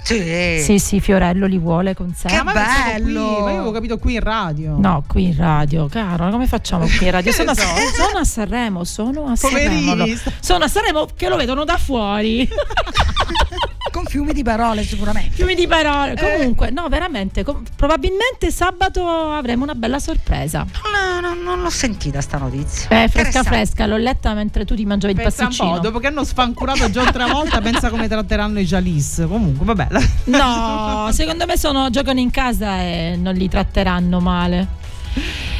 Sì. Sì, sì, Fiorello li vuole con sé. Che ma bello! qui, ma io avevo capito qui in radio. No, qui in radio, caro, come facciamo qui in radio? Sono a, sono a Sanremo, sono a. Sanremo. Sono a Sanremo che lo vedono da fuori. Con fiumi di parole sicuramente. Fiumi di Eh. parole. Comunque, no, veramente, com- probabilmente sabato avremo una bella sorpresa. No, no, non l'ho sentita sta notizia. Eh, fresca fresca, l'ho letta mentre tu ti mangiavi il Pensa un po', pasticcino. dopo che hanno sfancurato John Travolta, pensa come tratteranno i Jalis. Comunque, vabbè. No, secondo me sono, giocano in casa e non li tratteranno male.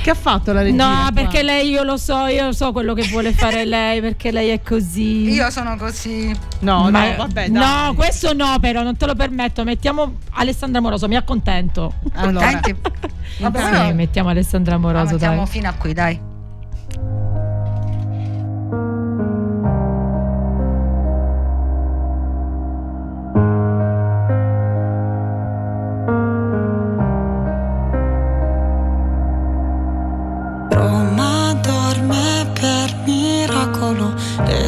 Che ha fatto la regina? No, qua? perché lei io lo so, io so quello che vuole fare lei, perché lei è così. Io sono così. No, Ma- no, vabbè, dai. No, questo no, però non te lo permetto. Mettiamo Alessandra Moroso, mi accontento. Allora? Vabbè, Sì, mettiamo Alessandra Moroso, mettiamo dai. fino a qui, dai.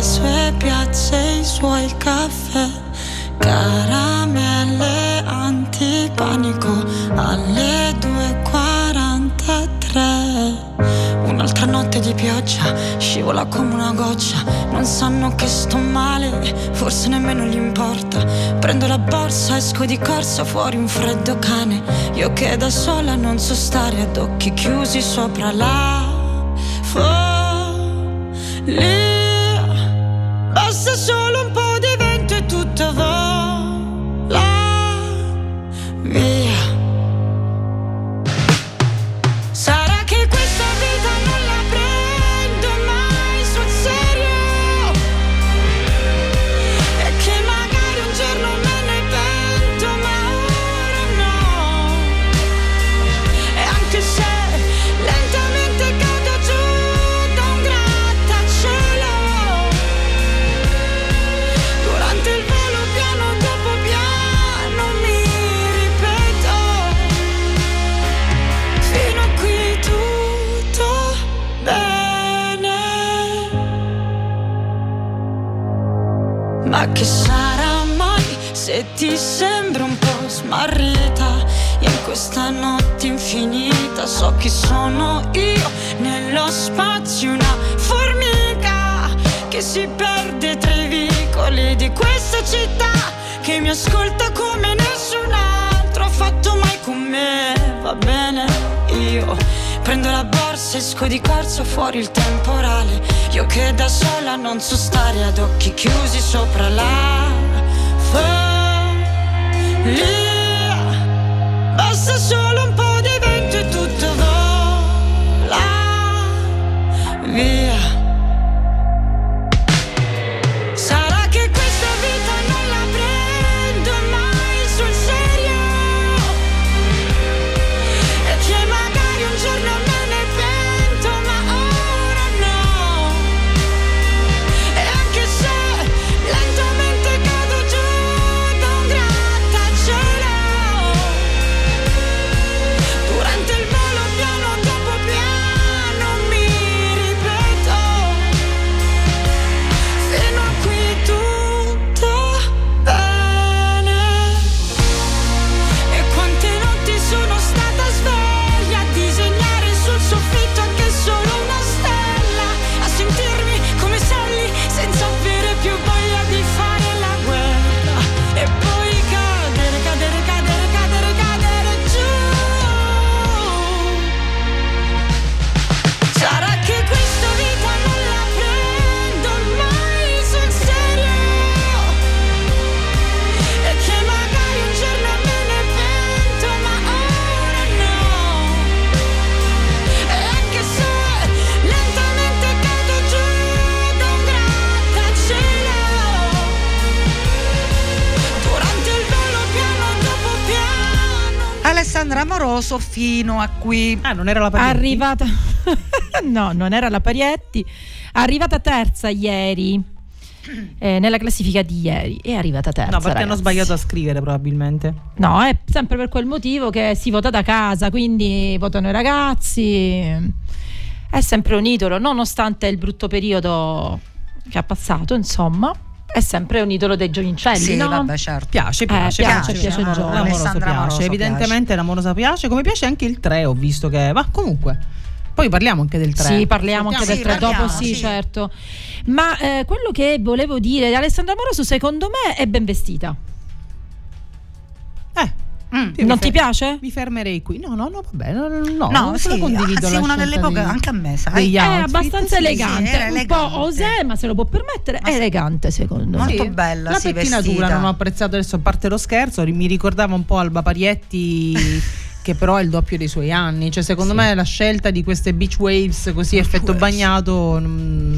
Sue piazze, i suoi caffè, caramelle antipanico alle 2.43. Un'altra notte di pioggia, scivola come una goccia, non sanno che sto male, forse nemmeno gli importa. Prendo la borsa, esco di corsa, fuori un freddo cane, io che da sola non so stare ad occhi chiusi sopra la follia. Basta solo un po' di vento e tutto vola borsa esco di corso fuori il temporale io che da sola non so stare ad occhi chiusi sopra la follia Basta solo un po' di vento e tutto vola via. Alessandra Amoroso fino a qui. Ah, non era la Parietti? Arrivata No, non era la Parietti. Arrivata terza ieri. eh, nella classifica di ieri è arrivata terza. No, perché hanno ragazzi. sbagliato a scrivere probabilmente. No, è sempre per quel motivo che si vota da casa, quindi votano i ragazzi. È sempre un idolo, nonostante il brutto periodo che ha passato, insomma, è sempre un idolo dei giovincelli, Sì, no? vabbè, certo. Piace, piace, Eh, piace, piace, piace il l'amoroso- gioco. l'amoroso piace. Evidentemente l'amorosa piace, come piace anche il 3, ho visto che... Ma comunque, poi parliamo anche del 3. Sì, parliamo anche del Sì, 3 dopo, parliamo, sì, sì. certo. Ma eh, quello che volevo dire, Alessandra Moroso secondo me è ben vestita. Eh, Mm. non ti fer- piace? Mi fermerei qui. No, no, no, vabbè, no, no, no, No, non se la sì, condivido. anzi, una delle poche, di- anche a me, sai. È outfit, abbastanza sì. elegante, era un elegante. po' osè, ma se lo può permettere, Ma è sì. elegante secondo me. Molto Sì. bella, La sì, pettinatura vestita. non ho apprezzato adesso, a parte lo scherzo, mi ricordava un po' Alba Parietti. che però è il doppio dei suoi anni. Cioè, secondo me la scelta di queste beach waves così effetto waves. bagnato mm,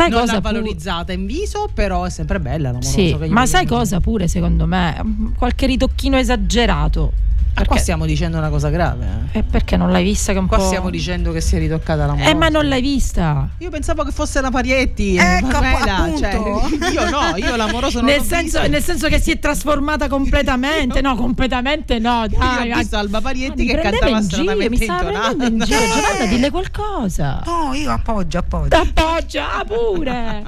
Sai non cosa l'ha valorizzata in viso, però è sempre bella l'amoroso. Sì, ma sai cosa pure secondo me? Qualche ritocchino esagerato. Ah, qua Perché, stiamo dicendo una cosa grave. eh. eh, perché non l'hai vista che un Qua po'... stiamo dicendo che si è ritoccata la Eh, ma non l'hai vista. Io pensavo che fosse la Parietti. Ecco, Pamela, appunto. cioè, io no, io l'amoroso non Nel l'ho senso, nel senso che si è trasformata completamente. No, completamente no. Io Dai, ho visto Alba Parietti che cantava in giro, stranamente mi stava prendendo in giro. Giovanna, dille qualcosa. No, io appoggio, appoggio. Appoggia pure.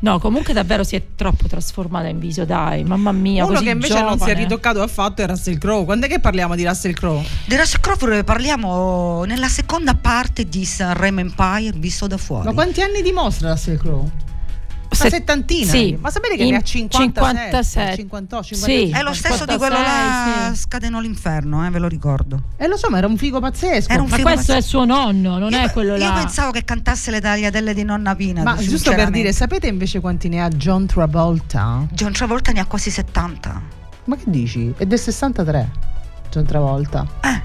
No, comunque davvero si è troppo trasformata in viso, dai, mamma mia. Uno così che invece non si è giovane. ritoccato affatto è Russell Crowe. Quando è che parliamo di Russell Crowe? Di Russell Crowe parliamo nella seconda parte di Sanremo Empire visto da fuori. Ma quanti anni dimostra Russell Crowe? Una Se- settantina. sì. Ma sapete che In ne ha 57? 57. 58, Sì. 58. È lo stesso di quello 56, là sì. Scatenò l'inferno, eh, ve lo ricordo. E lo so, ma era un figo pazzesco. Era un Ma figo questo è pazzesco. suo nonno, non io, è quello là. Io pensavo che cantasse le tagliatelle di nonna Pina. Ma giusto per dire, sapete invece quanti ne ha John Travolta? John Travolta ne ha quasi 70. Ma che dici? È del 63. John Travolta. Eh,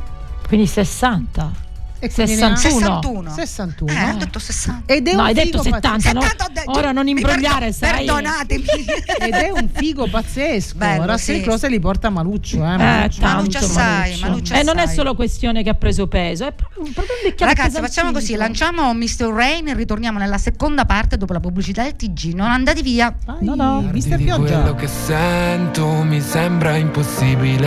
Quindi 60. E quindi ne ha 61. 61. 61. Eh, ho detto 60. Ed è No, un hai detto figo 70, no? 70 ho detto- Ora non mi imbrogliare, perdo- sai. Perdonatemi. Ed è un figo pazzesco. Bello, Russell sì. Crowe li porta a Maluccio, eh. Eh, Maluccio. tanto, Manuccia assai, Manuccio. Manuccia E non è solo questione che ha preso peso, è proprio, proprio un vecchiato Ragazzi, facciamo così: lanciamo Mr. Rain e ritorniamo nella seconda parte dopo la pubblicità del TG. Non andate via. Vai, No, no. Mister di Pioggia. quello che sento mi sembra impossibile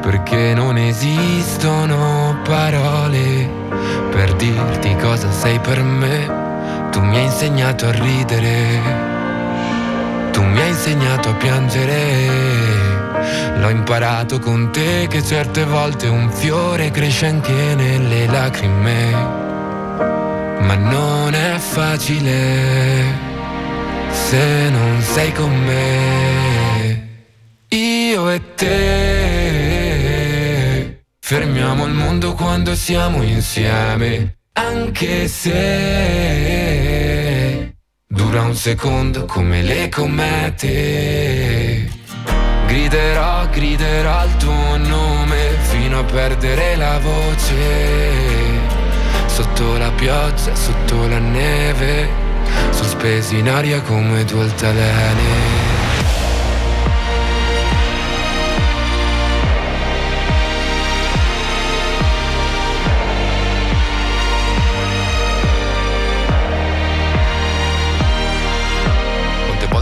perché non esistono parole per dirti cosa sei per me tu mi hai insegnato a ridere Tu mi hai insegnato a piangere. L'ho imparato con te che certe volte un fiore cresce anche nelle lacrime. Ma non è facile se non sei con me. Io e te fermiamo il mondo quando siamo insieme, anche se dura un secondo come le comete. Griderò, griderò il tuo nome fino a perdere la voce. Sotto la pioggia, sotto la neve sospesi in aria come due altalene.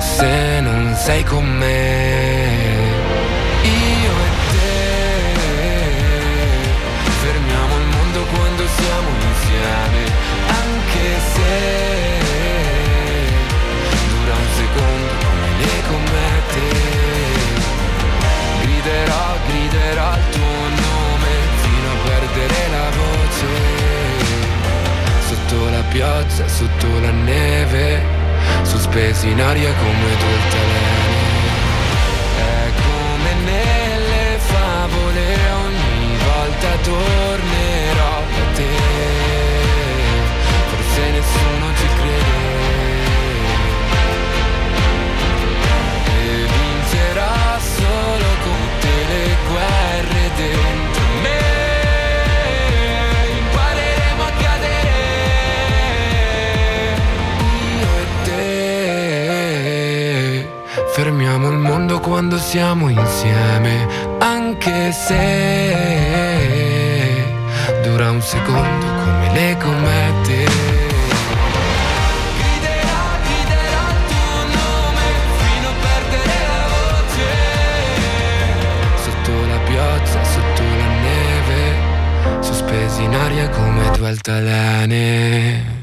se non sei con me. Io e te fermiamo il mondo quando siamo insieme, anche se dura un secondo come le comete. Griderò, griderò il tuo nome fino a perdere la voce. Sotto la pioggia, sotto la neve sospesi in aria come altalene. È come nelle favole, ogni volta tornerò da te. Forse nessuno ci crede. E vincerà solo con tutte le guerre dentro quando siamo insieme, anche se dura un secondo come le comete. Griderò, griderò il tuo nome fino a perdere la voce. Sotto la pioggia, sotto la neve, sospesi in aria come due altalene.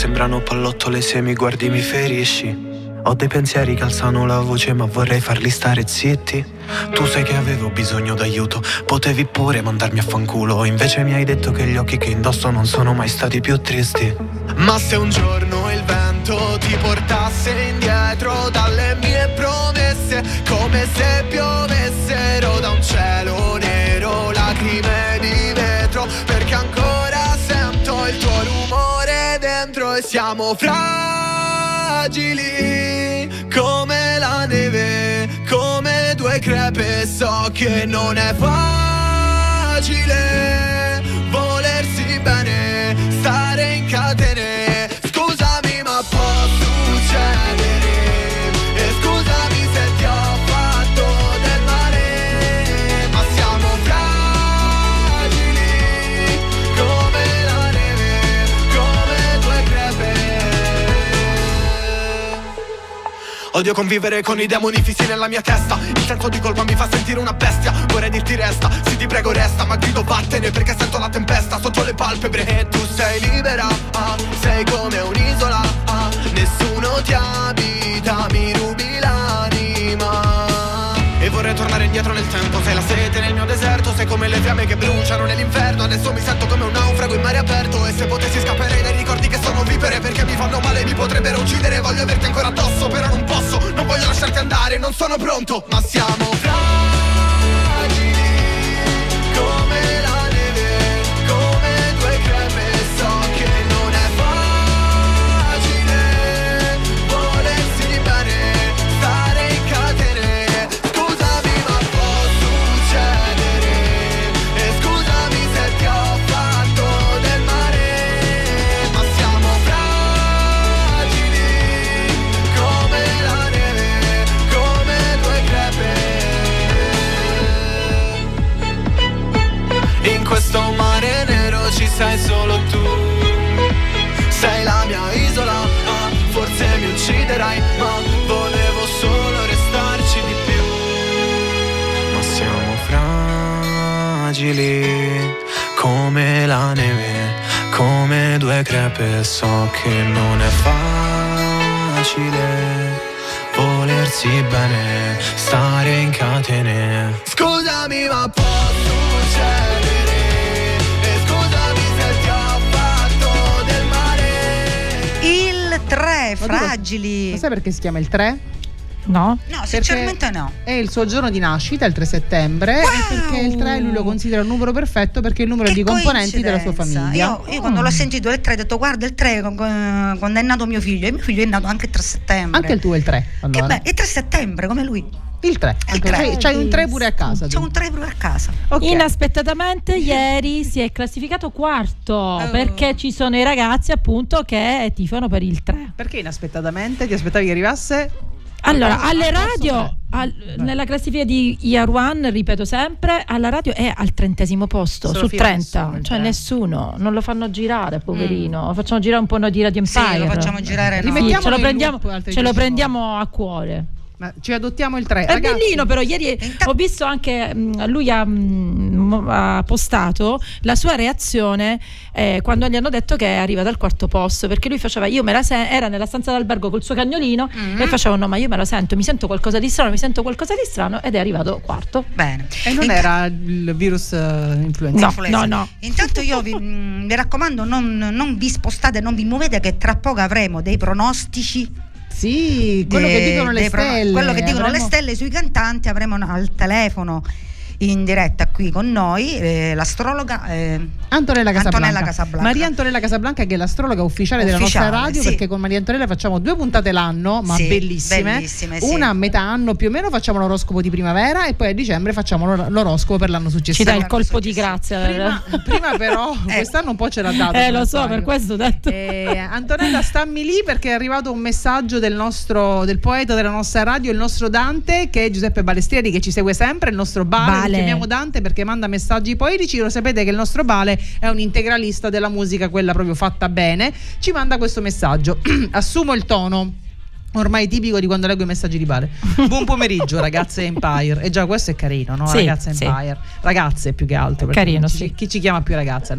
Sembrano pallottole se mi guardi mi ferisci. Ho dei pensieri che alzano la voce ma vorrei farli stare zitti. Tu sai che avevo bisogno d'aiuto, potevi pure mandarmi a fanculo. Invece mi hai detto che gli occhi che indosso non sono mai stati più tristi. Ma se un giorno il vento ti portasse indietro dalle mie promesse, come se piovessero da un cielo nero, lacrime di vetro, perché ancora dentro e siamo fragili come la neve, come due crepe. So che non è facile Odio convivere con i demoni fissi nella mia testa. Il senso di colpa mi fa sentire una bestia. Vorrei dirti resta, sì ti prego resta Ma grido vattene perché sento la tempesta Sotto le palpebre. E tu sei libera ah, Sei come un'isola ah, Nessuno ti abita, mi rubi l'anima. E vorrei tornare indietro nel tempo Sei la sete nel mio deserto Sei come le fiamme che bruciano nell'inferno. Adesso mi sento come un naufrago in mare aperto. E se potessi scapperei dai ricordi che sono vivere Perché mi fanno male, mi potrebbero uccidere. Voglio averti ancora addosso Però non posso, non voglio lasciarti andare Non sono pronto, ma siamo fragili perché si chiama il 3? No? No, sinceramente no. È il suo giorno di nascita, il 3 settembre, e perché il 3 lui lo considera un numero perfetto perché è il numero di componenti della sua famiglia. Io, io quando l'ho sentito il 3 ho detto guarda il 3 con- con- quando è nato mio figlio e mio figlio è nato anche il 3 settembre. Anche il tuo è il 3. Allora. Che beh, il 3 settembre come lui. Il 3. C'hai, c'hai un 3 pure a casa. C'è tu. un 3 pure a casa. Ok. Inaspettatamente ieri si è classificato quarto Oh. perché ci sono i ragazzi appunto che tifano per il 3. Perché inaspettatamente ti aspettavi che arrivasse? Allora, Ah, alle al posto radio, al- nella classifica di Year One, ripeto sempre, alla radio è al trentesimo posto Se lo su fila 30, nessuno, cioè tre. nessuno, non lo fanno girare, poverino. Lo facciamo girare un po' noi di Radio Sì, Empire. lo facciamo girare Sì, noi. Rimettiamolo ce lo prendiamo, loop ce lo prendiamo a cuore. Ma ci adottiamo il 3. È bellino, però ieri ho visto anche mh, lui ha, mh, ha postato la sua reazione eh, quando gli hanno detto che è arrivato al quarto posto perché lui faceva io me la sento era nella stanza d'albergo col suo cagnolino Mm-hmm. e faceva no ma io me la sento mi sento qualcosa di strano mi sento qualcosa di strano ed è arrivato quarto Bene. E non Int- era il virus eh, influenza. No, influenza. no, no. Intanto io vi, mm, vi raccomando, non, non vi spostate, non vi muovete, che tra poco avremo dei pronostici. Sì, quello de- che dicono le stelle. quello che dicono le Avremo- stelle sui cantanti, avremo al telefono in diretta qui con noi eh, l'astrologa eh, Antonella Casablanca. Antonella Casablanca. Maria Antonella Casablanca che è l'astrologa ufficiale, della Ufficiale, nostra radio sì. perché con Maria Antonella facciamo due puntate l'anno ma Sì, bellissime. bellissime, sì. Una a metà anno più o meno facciamo l'oroscopo di primavera e poi a dicembre facciamo l'or- l'oroscopo per l'anno ci successivo. dà il colpo di grazia Prima, prima però quest'anno un po' ce l'ha dato. eh lo so sbaglio. per questo ho detto Eh, Antonella stammi lì perché è arrivato un messaggio del nostro del poeta della nostra radio, il nostro Dante, che è Giuseppe Balestrieri, che ci segue sempre, il nostro Bale, Bale. chiamiamo Dante perché manda messaggi poetici, lo sapete che il nostro Bale è un integralista della musica, quella proprio fatta bene, ci manda questo messaggio. Assumo il tono. Ormai tipico di quando leggo i messaggi di Bale. Buon pomeriggio, ragazze Empire. E già questo è carino, no? Sì, ragazze sì. Empire. Ragazze più che altro. Carino, chi, sì. chi ci chiama più ragazze?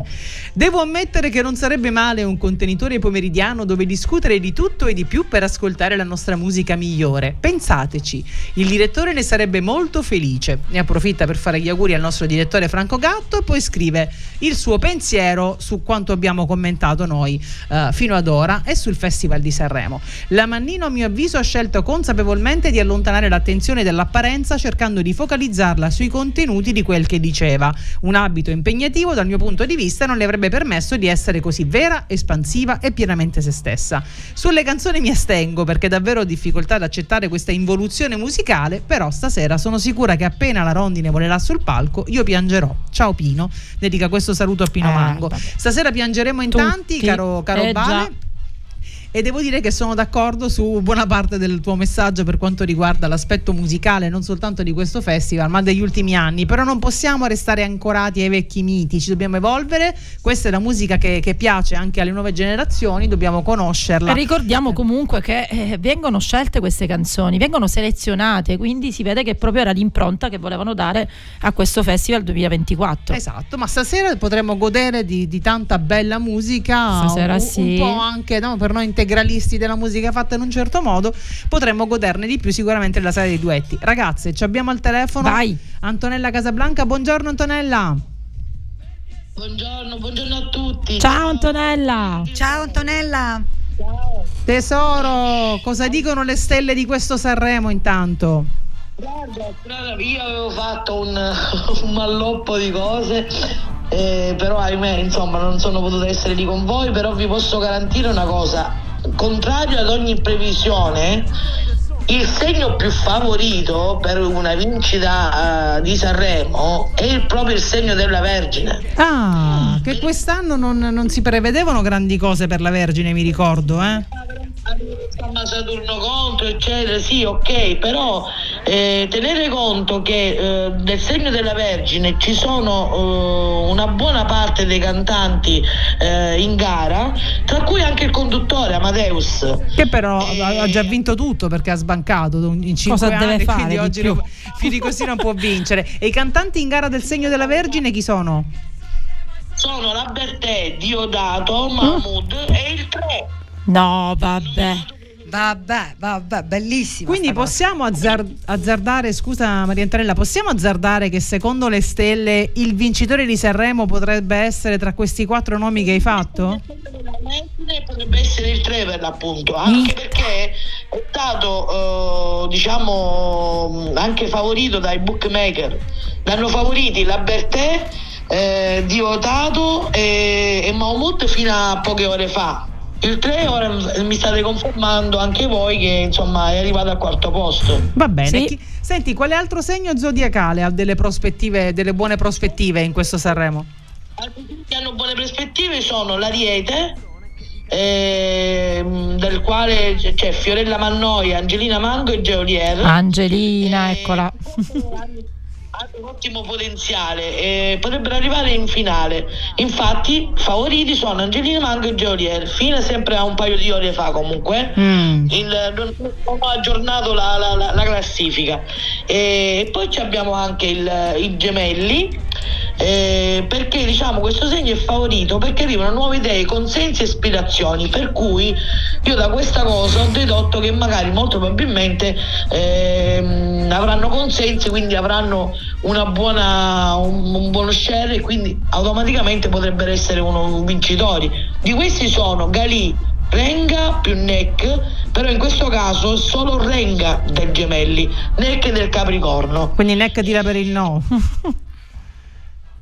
Devo ammettere che non sarebbe male un contenitore pomeridiano dove discutere di tutto e di più per ascoltare la nostra musica migliore. Pensateci, il direttore ne sarebbe molto felice. Ne approfitta per fare gli auguri al nostro direttore Franco Gatto e poi scrive il suo pensiero su quanto abbiamo commentato noi eh, fino ad ora e sul Festival di Sanremo. La Mannino, a mio avviso, ha scelto consapevolmente di allontanare l'attenzione dall'apparenza cercando di focalizzarla sui contenuti di quel che diceva. Un abito impegnativo, dal mio punto di vista, non le avrebbe permesso di essere così vera, espansiva e pienamente se stessa. Sulle canzoni mi astengo perché davvero ho difficoltà ad accettare questa involuzione musicale, però stasera sono sicura che appena la rondine volerà sul palco io piangerò. Ciao Pino, dedica questo saluto a Pino Eh, Mango. vabbè. Stasera piangeremo in Tutti. tanti, caro, caro Eh, Bale. già. E devo dire che sono d'accordo su buona parte del tuo messaggio per quanto riguarda l'aspetto musicale, non soltanto di questo festival, ma degli ultimi anni. Però non possiamo restare ancorati ai vecchi miti, ci dobbiamo evolvere. Questa è la musica che, che piace anche alle nuove generazioni, dobbiamo conoscerla. E ricordiamo comunque che eh, vengono scelte queste canzoni, vengono selezionate, quindi si vede che proprio era l'impronta che volevano dare a questo festival 2024. Esatto, ma stasera potremo godere di, di tanta bella musica, Stasera un, sì. un po' anche no, per noi integralisti della musica fatta in un certo modo, potremmo goderne di più sicuramente nella sala dei duetti. Ragazze, ci abbiamo al telefono Vai. Antonella Casablanca, buongiorno Antonella. Buongiorno, buongiorno a tutti. Ciao Antonella. Ciao Antonella. Tesoro, cosa dicono le stelle di questo Sanremo intanto? Guarda, guarda, io avevo fatto un, un malloppo di cose, eh, però ahimè, insomma, non sono potuta essere lì con voi, però vi posso garantire una cosa, contrario ad ogni previsione, il segno più favorito per una vincita eh, di Sanremo è il- proprio il segno della Vergine. Ah, che quest'anno non, non si prevedevano grandi cose per la Vergine, mi ricordo, eh? Insomma, Saturno contro, eccetera, sì, ok, però eh, tenere conto che eh, del segno della Vergine ci sono eh, una buona parte dei cantanti eh, in gara, tra cui anche il conduttore Amadeus. Che però ha- ha già vinto tutto perché ha sbancato in 5 Cosa anni, deve fare quindi di oggi più? non- più di così non può vincere. E i cantanti in gara del segno della Vergine chi sono? Sono la Bertè, Diodato, Mahmood e il 3. No, vabbè. Vabbè, vabbè, bellissimo. Quindi possiamo azzar- azzardare, scusa Maria Antonella, possiamo azzardare che secondo le stelle il vincitore di Sanremo potrebbe essere tra questi quattro nomi che hai fatto? potrebbe essere il 3 per l'appunto, anche perché è stato eh, diciamo anche favorito dai bookmaker. L'hanno favoriti la Bertè, eh, Diodato e, e Mahmoud fino a poche ore fa. Il 3 ora mi state confermando anche voi che insomma è arrivato al quarto posto. Va bene. Chi- Senti, quale altro segno zodiacale ha delle prospettive, delle buone prospettive in questo Sanremo? che hanno buone prospettive sono l'Ariete, ehm, del quale c'è Fiorella Mannoia, Angelina Mango e Geolier. Angelina, eccola. hanno un ottimo potenziale e potrebbero arrivare in finale. Infatti, favoriti sono Angelina Mango e Geolier, fino sempre a un paio di ore fa comunque. Il, non, ho aggiornato la, la- la- la classifica. E poi abbiamo anche il- i gemelli. Eh, perché diciamo questo segno è favorito perché arrivano nuove idee, consensi e ispirazioni per cui io da questa cosa ho dedotto che magari molto probabilmente ehm, avranno consensi quindi avranno una buona, un, un buono share e quindi automaticamente potrebbero essere uno vincitori di questi sono Galì Renga più Neck però in questo caso solo Renga del Gemelli Neck del Capricorno Quindi Neck tira per il no.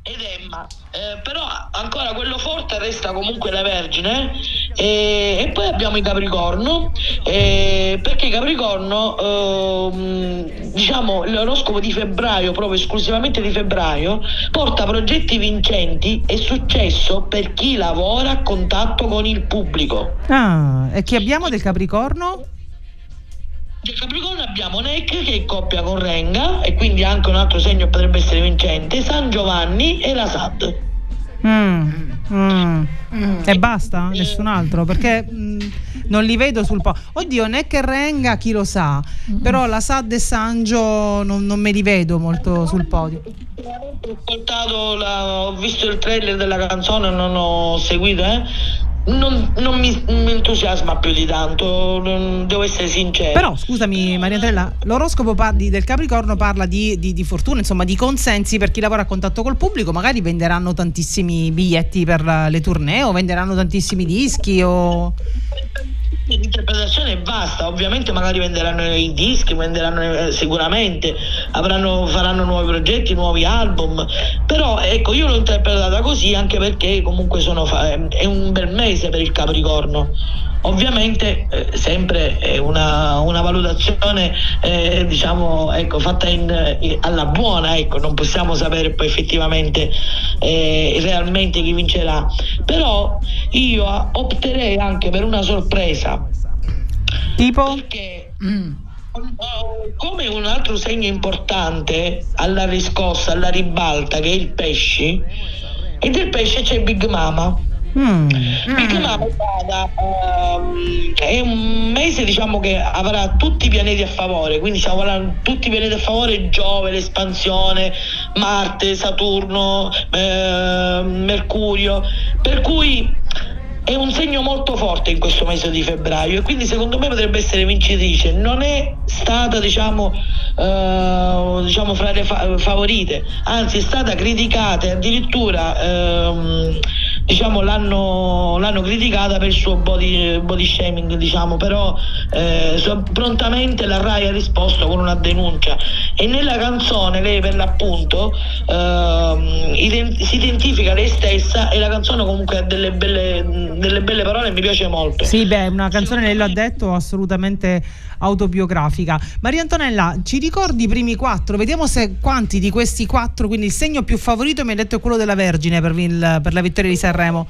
ed Emma. Eh, però ancora quello forte resta comunque la Vergine e, e poi abbiamo i Capricorno eh, perché Capricorno ehm, diciamo l'oroscopo di febbraio proprio esclusivamente di febbraio porta progetti vincenti e successo per chi lavora a contatto con il pubblico Ah, e chi abbiamo del Capricorno? Del Capricorno abbiamo Neck che è in coppia con Renga e quindi anche un altro segno potrebbe essere vincente, San Giovanni e la SAD. Mm, mm. E basta? Nessun altro? Perché mm, non li vedo sul po'. Oddio, Neck e Renga chi lo sa, però la Sad e Sangio non, non me li vedo molto sul podio. Ho ascoltato, la- ho visto il trailer della canzone, non ho seguito, eh. Non, non mi, mi entusiasma più di tanto, devo essere sincero. Però scusami Maria Antonella, l'oroscopo par- di- del Capricorno parla di, di- di fortuna, insomma di consensi per chi lavora a contatto col pubblico, magari venderanno tantissimi biglietti per le tournée o venderanno tantissimi dischi o... L'interpretazione è vasta, ovviamente magari venderanno i dischi, venderanno eh, sicuramente, avranno- faranno nuovi progetti, nuovi album, però ecco io l'ho interpretata così anche perché comunque sono fa- è un bel mese per il Capricorno. Ovviamente eh, sempre è una, una valutazione eh, diciamo ecco, fatta in- in- alla buona, ecco, non possiamo sapere poi effettivamente eh, realmente chi vincerà. Però io opterei anche per una sorpresa. Tipo? Perché eh, come un altro segno importante alla riscossa, alla ribalta, che è il pesci, e del pesce c'è Big Mama. Big Mama guarda, ehm, è un mese diciamo che avrà tutti i pianeti a favore, quindi stiamo parlando di tutti i pianeti a favore, Giove, l'espansione, Marte, Saturno, ehm, Mercurio, per cui è un segno molto forte in questo mese di febbraio e quindi secondo me potrebbe essere vincitrice. Non è stata diciamo, eh, diciamo fra le fa- favorite, anzi è stata criticata e addirittura ehm, diciamo, l'hanno, l'hanno criticata per il suo body, body shaming, diciamo, però eh, prontamente la RAI ha risposto con una denuncia e nella canzone lei per l'appunto ehm, ident- si identifica lei stessa e la canzone comunque ha delle belle, delle belle parole e mi piace molto. Sì, beh, una canzone, lei l'ha detto, assolutamente autobiografica. Maria Antonella, ci ricordi i primi quattro? Vediamo se quanti di questi quattro, quindi il segno più favorito mi ha detto è quello della Vergine per, il- per la vittoria di Sanremo.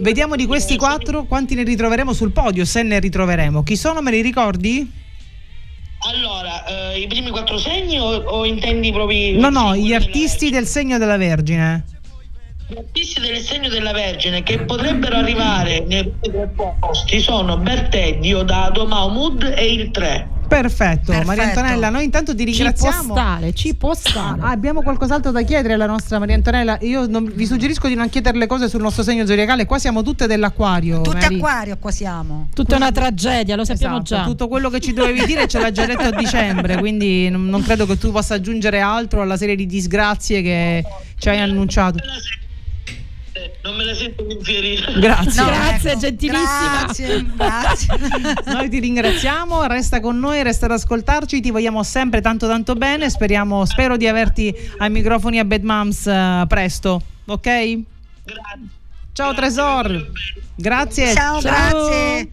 Vediamo di questi quattro quanti ne ritroveremo sul podio, se ne ritroveremo. Chi sono, me li ricordi? Allora, eh, i primi quattro segni o, o intendi proprio No, no, gli artisti del segno della Vergine. Gli artisti del segno della Vergine che potrebbero arrivare nei tre posti sono Bertè, Diodato, Mahmood e il 3. Perfetto, Perfetto. Maria Antonella, noi intanto ti Ci può ringraziamo. stare, ci può stare. Ah, abbiamo qualcos'altro da chiedere alla nostra Maria Antonella? Io non- vi suggerisco di non chiedere le cose sul nostro segno zodiacale, qua siamo tutte dell'acquario. Tutti Mary. acquario qua siamo. Tutta una tragedia, lo sappiamo Esatto, già. Tutto quello che ci dovevi dire ce l'ha già detto a dicembre, quindi non, non credo che tu possa aggiungere altro alla serie di disgrazie che ci hai annunciato. Non me la sento di infierire. Grazie. No, Grazie, ecco, gentilissima. Grazie, grazie. Noi ti ringraziamo, resta con noi, resta ad ascoltarci, ti vogliamo sempre tanto tanto bene, speriamo, spero di averti ai microfoni a Bad Moms eh, presto, ok? Ciao Tresor, grazie. Ciao, grazie.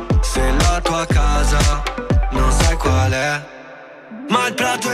Ma il prato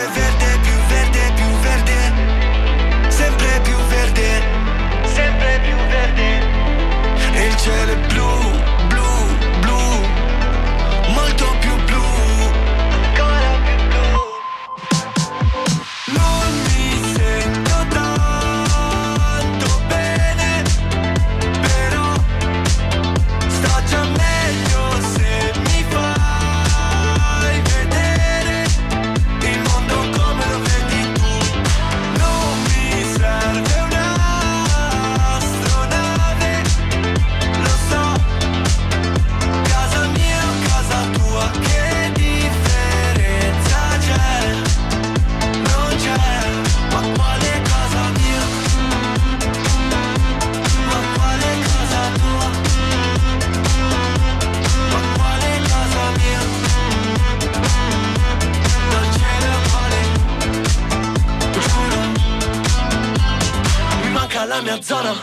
la mia zona.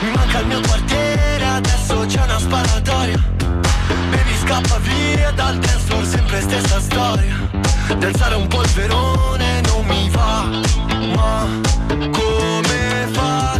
Mi manca il mio quartiere Adesso c'è una sparatoria. Baby scappa via dal dance floor Sempre stessa storia. Di alzare un polverone non mi va Ma come fate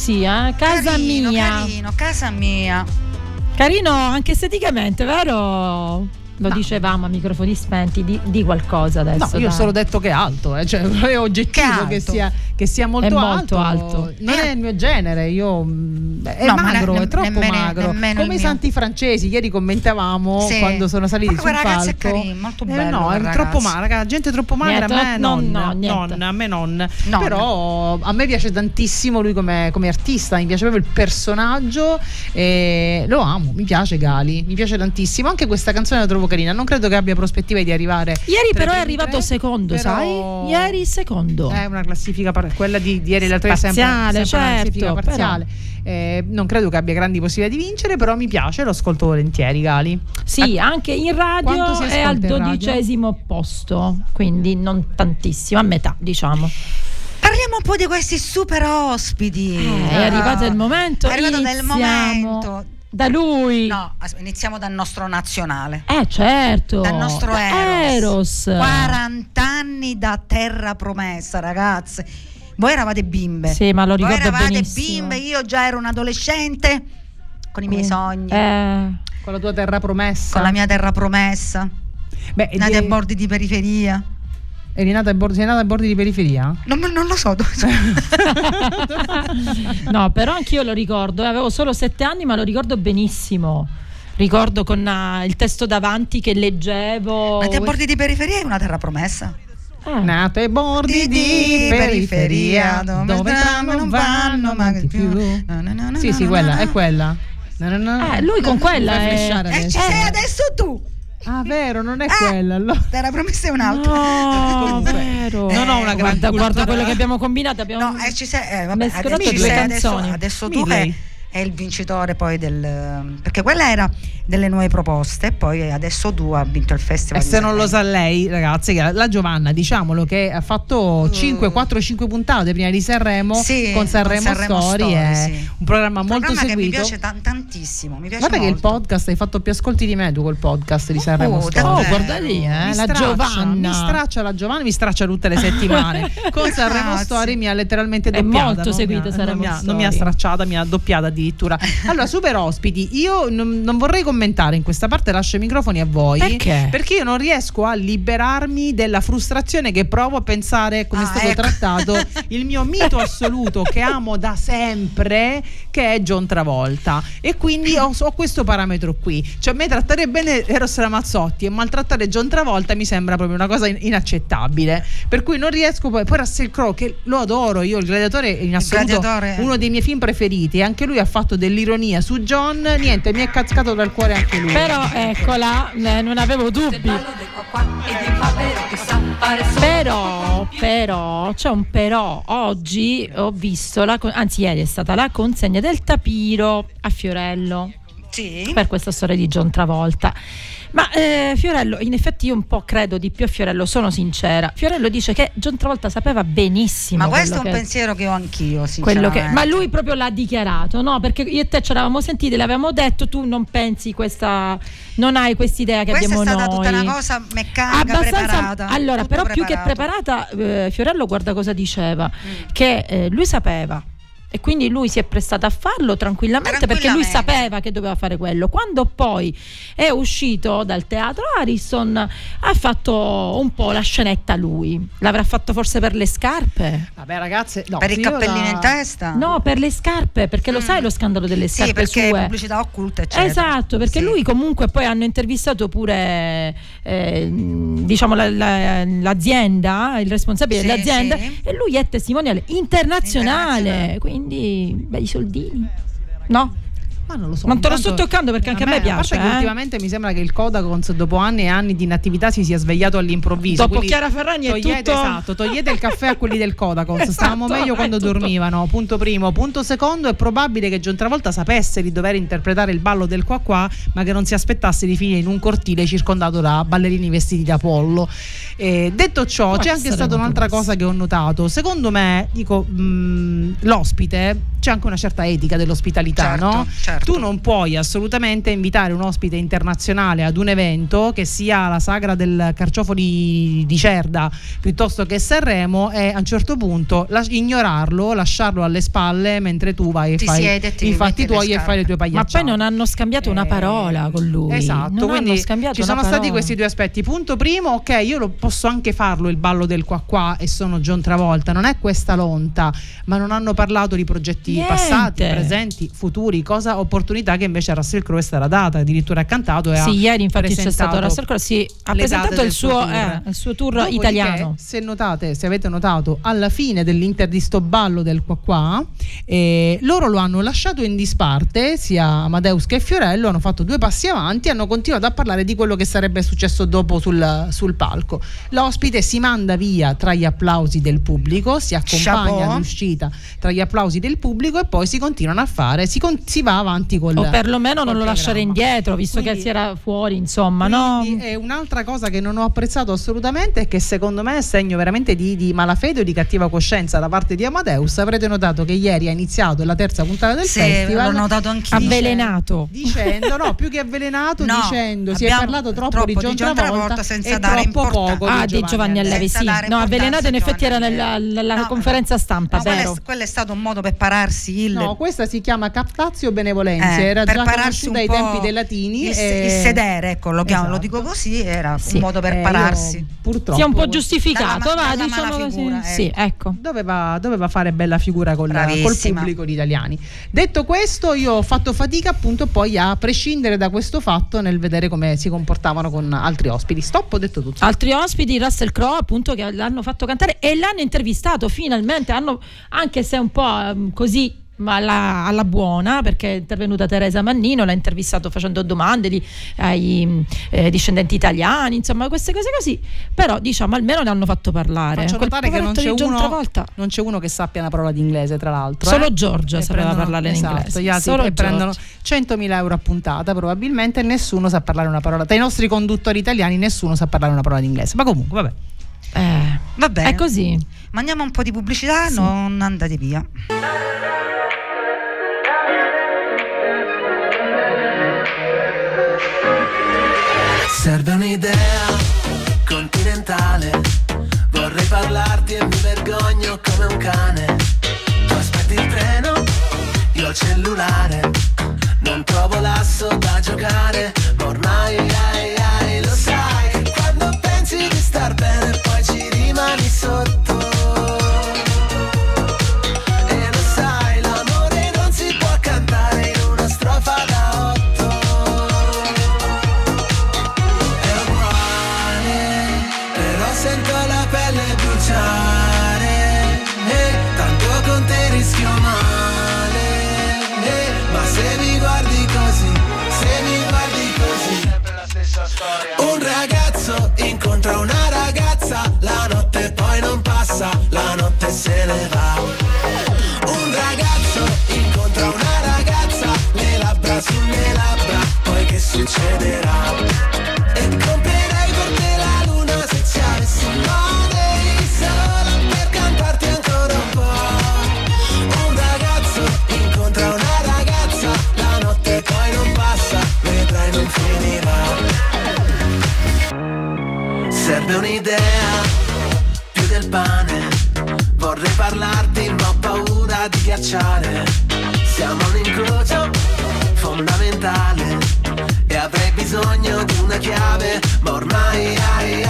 Sì, eh? casa Carino, mia. Carino, casa mia. Carino anche esteticamente, vero? Lo dicevamo a microfoni spenti di, di qualcosa adesso. No, io ho dai. solo detto che è alto, eh, cioè è oggettivo che, alto. sia, che sia molto, È molto alto. alto. Non Eh. è il mio genere, io mm, è No, ma magro, ne- è troppo nemmeno- magro. nemmeno Come i mio. santi francesi, ieri commentavamo Sì. quando sono saliti Ma sul palco. carino, molto Eh, bello no, quel è troppo ragazzo. magra, gente troppo magra, Niente, a me no, non, no, non, a me non. No, Però a me piace tantissimo lui come, come artista, mi piace proprio il personaggio e lo amo, mi piace Gali, mi piace tantissimo. Anche questa canzone la trovo carina. Non credo che abbia prospettive di arrivare. Ieri però è arrivato tre, secondo, però- sai? Ieri secondo. È una classifica, par- quella di, di ieri l'altra è sempre, sempre una classifica certo, parziale. Eh, non credo che abbia grandi possibilità di vincere, però mi piace, lo ascolto volentieri, Gali. Sì, anche in radio è al dodicesimo posto, quindi non tantissimo, a metà diciamo. Parliamo un po' di questi super ospiti. Eh, è arrivato il momento, È arrivato iniziamo momento. Da lui. No, iniziamo dal nostro nazionale. Eh certo. Dal nostro Eros. Eros. 40 anni da terra promessa, ragazze. Voi eravate bimbe. Sì, ma lo Voi ricordo eravate benissimo. bimbe, io già ero un adolescente con i miei sogni. Eh. Con la tua terra promessa. Con la mia terra promessa. Beh, Nati di- a bordi di periferia. Eri nata ai bordi, sei nata ai bordi di periferia? Non, non lo so. No, però anch'io lo ricordo, eh, avevo solo sette anni, ma lo ricordo benissimo. Ricordo con ah, il testo davanti che leggevo. Nati a bordi di periferia è una terra promessa. Eh. Nata ai bordi di periferia, dove tram non vanno mai più. Sì, sì, quella, è quella. No, no, no. Eh, lui con quella è- E adesso. ci sei adesso tu. Ah, vero, non è quella. allora. Terra promessa è un'altra. No, vero. non ho una grande guarda, guarda quello che abbiamo combinato. Abbiamo No, eh, ci sei, eh, vabbè, adesso, ci due sei adesso, canzoni. adesso tu Midley. è, è il vincitore poi del perché quella era delle nuove proposte, poi adesso tu ha vinto il E festival. se di non lo sa lei, ragazzi, che la Giovanna, diciamolo che ha fatto 5, 4, 5 puntate prima di Sanremo. Sì, con Sanremo, Sanremo Story, Story, è sì. un programma Un molto programma che mi seguito. piace tan- tantissimo, mi piace Guarda che il molto. podcast hai fatto più ascolti di me tu col podcast di Sanremo Oh, Story. Oh, guarda lì, eh, la straccia, Giovanna. Mi straccia la Giovanna, mi straccia tutte le settimane. Con Sanremo. Story mi ha letteralmente È doppiata. molto non seguita mi ha, Sanremo non Story. non mi ha stracciata, mi ha doppiata addirittura. Allora, super ospiti, io non, non vorrei commentare in questa parte, lascio i microfoni a voi. Perché? Perché io non riesco a liberarmi della frustrazione che provo a pensare come Ah, è stato ecco. trattato il mio mito assoluto che amo da sempre, che è John Travolta. E quindi ho, ho questo parametro qui. Cioè, a me trattare bene Eros Ramazzotti e maltrattare John Travolta mi sembra proprio una cosa in- inaccettabile. Per cui non riesco poi. Poi Russell Crowe, che lo adoro, io il gladiatore in assoluto Gladiatore. uno dei miei film preferiti. Anche lui ha fatto dell'ironia su John. Niente, mi è cascato dal cuore anche lui. Però eccola, eh, non avevo dubbi. Però, però, c'è un però. Oggi ho visto, la, anzi ieri è stata la consegna del tapiro a Fiorello Sì. per questa storia di John Travolta. Ma eh, Fiorello, in effetti io un po' credo di più a Fiorello, sono sincera. Fiorello dice che John Travolta sapeva benissimo Ma questo è un che- pensiero che ho anch'io, che- ma lui proprio l'ha dichiarato, no? Perché io e te ci eravamo sentiti, l'avevamo detto, tu non pensi questa, non hai quest'idea che Questa è abbiamo stata noi. tutta una cosa meccanica, preparata. Allora, però più che preparato. preparata, eh, Fiorello guarda cosa diceva, Mm. che eh, lui sapeva. E quindi lui si è prestato a farlo tranquillamente, perché lui Tranquillamente. sapeva che doveva fare quello. Quando poi è uscito dal teatro Harrison, ha fatto un po' la scenetta lui. L'avrà fatto forse per le scarpe? Vabbè, ragazze, no, per il cappellino la- in testa? No, per le scarpe, perché lo sai lo scandalo delle Mm. Sì, scarpe perché sue. pubblicità occulta, eccetera. Esatto, perché Sì. lui comunque poi hanno intervistato pure eh, diciamo la- la- l'azienda, il responsabile Sì, dell'azienda sì. e lui è testimoniale internazionale, Internazionale. quindi bei soldini. No? Ma non lo so. Non te lo sto toccando perché anche a me A piace. parte che eh. ultimamente mi sembra che il Codacons dopo anni e anni di inattività si sia svegliato all'improvviso. Dopo Chiara Ferragni è togliete, tutto- Esatto, togliete il caffè a quelli del Codacons. Esatto, Stavamo meglio è quando tutto- dormivano. Punto primo. Punto secondo, è probabile che John Travolta sapesse di dover interpretare il ballo del qua qua, ma che non si aspettasse di finire in un cortile circondato da ballerini vestiti da pollo. Eh, detto ciò, Può c'è anche stata un'altra cosa che ho notato. Secondo me, dico, mh, l'ospite c'è anche una certa etica dell'ospitalità, Certo, no? certo. Tu non puoi assolutamente invitare un ospite internazionale ad un evento che sia la sagra del carciofoli di Cerda piuttosto che Sanremo e a un certo punto las- ignorarlo, lasciarlo alle spalle mentre tu vai e Ti fai i fatti tuoi e fai le tue Ma pagliacciate. poi non hanno scambiato una Eh, parola con lui. Esatto, non quindi hanno scambiato ci una sono stati questi due aspetti. Punto primo, ok, io lo posso anche farlo il ballo del qua qua e sono John Travolta, non è questa lonta, ma non hanno parlato di progetti Niente. passati, presenti, futuri, cosa ho un'opportunità che invece a Russell Crowe è stata data, addirittura ha cantato e sì, ha ieri infatti c'è stato Russell Crowe, sì, ha presentato il suo, tour. eh, il suo tour Dopodiché, italiano. Se notate, se avete notato, alla fine dell'Inter di sto ballo del qua qua, eh, loro lo hanno lasciato in disparte, sia Amadeus che Fiorello, hanno fatto due passi avanti e hanno continuato a parlare di quello che sarebbe successo dopo sul, sul palco. L'ospite si manda via tra gli applausi del pubblico, si accompagna Chapeau. all'uscita tra gli applausi del pubblico e poi si continuano a fare, si, con- si va avanti con O perlomeno non col lo lasciare indietro, visto che si era fuori, insomma, no? Quindi, un'altra cosa che non ho apprezzato assolutamente è che secondo me è segno veramente di, di malafede o di cattiva coscienza da parte di Amadeus. Avrete notato che ieri ha iniziato la terza puntata del Sì, festival. l'ho notato anch'io. Avvelenato. Dicendo, no, più che avvelenato, No, dicendo si è parlato troppo, troppo di di John John Travolta, senza dare troppo importanza. poco Ah, di Giovanni Allevi, sì. No, avvelenato in effetti era nella, nella No, conferenza stampa, No, quello è, quello è stato un modo per pararsi il, No, questa si chiama Captazio Benevolenza, eh, era per già pararsi conosciuta un ai po' tempi dei latini. il, e- il sedere, ecco, lo, chiamo- lo Esatto. dico così, era Sì. un modo per Eh, io pararsi. purtroppo Si è un po' giustificato, Dalla ma- va, dalla diciamo così. malafigura, Sì, ecco. Doveva, doveva fare bella figura col, col pubblico di italiani. Detto questo, io ho fatto fatica appunto poi a prescindere da questo fatto nel vedere come si comportavano con altri ospiti. Stop, ho detto tutto. Altri ospiti, Russell Crowe, appunto, che l'hanno fatto cantare e l'hanno intervistato finalmente. Hanno, anche se un po' ehm, così. Ma alla, alla buona perché è intervenuta Teresa Mannino, l'ha intervistato facendo domande di- ai eh, discendenti italiani, insomma queste cose così, però diciamo almeno ne hanno fatto parlare. Faccio notare che non c'è, uno, non c'è uno che sappia una parola di inglese, tra l'altro. Solo eh. Giorgia E sapeva prendono- parlare in esatto, inglese. Gli altri Solo prendono Giorgia. 100.000 euro a puntata, probabilmente, e nessuno sa parlare una parola. Tra i nostri conduttori italiani, nessuno sa parlare una parola di inglese. Ma comunque, vabbè. Eh, Va bene. è così. Mandiamo un po' di pubblicità, non andate via. Serve un'idea continentale. Vorrei parlarti e mi vergogno come un cane. Tu aspetti il treno, io il cellulare. Non trovo l'asso da giocare, ma ormai ai, ai, lo sai quando pensi di star bene poi ci rimani sotto. Succederà? E comprerei per te la luna se ci avessi money Solo per cantarti ancora un po' Un ragazzo incontra una ragazza La notte poi non passa, vedrai non finirà. Serve un'idea, più del pane. Vorrei parlarti ma ho paura di ghiacciare. Siamo un incrocio fondamentale E avrei bisogno di una chiave Ma ormai ai ai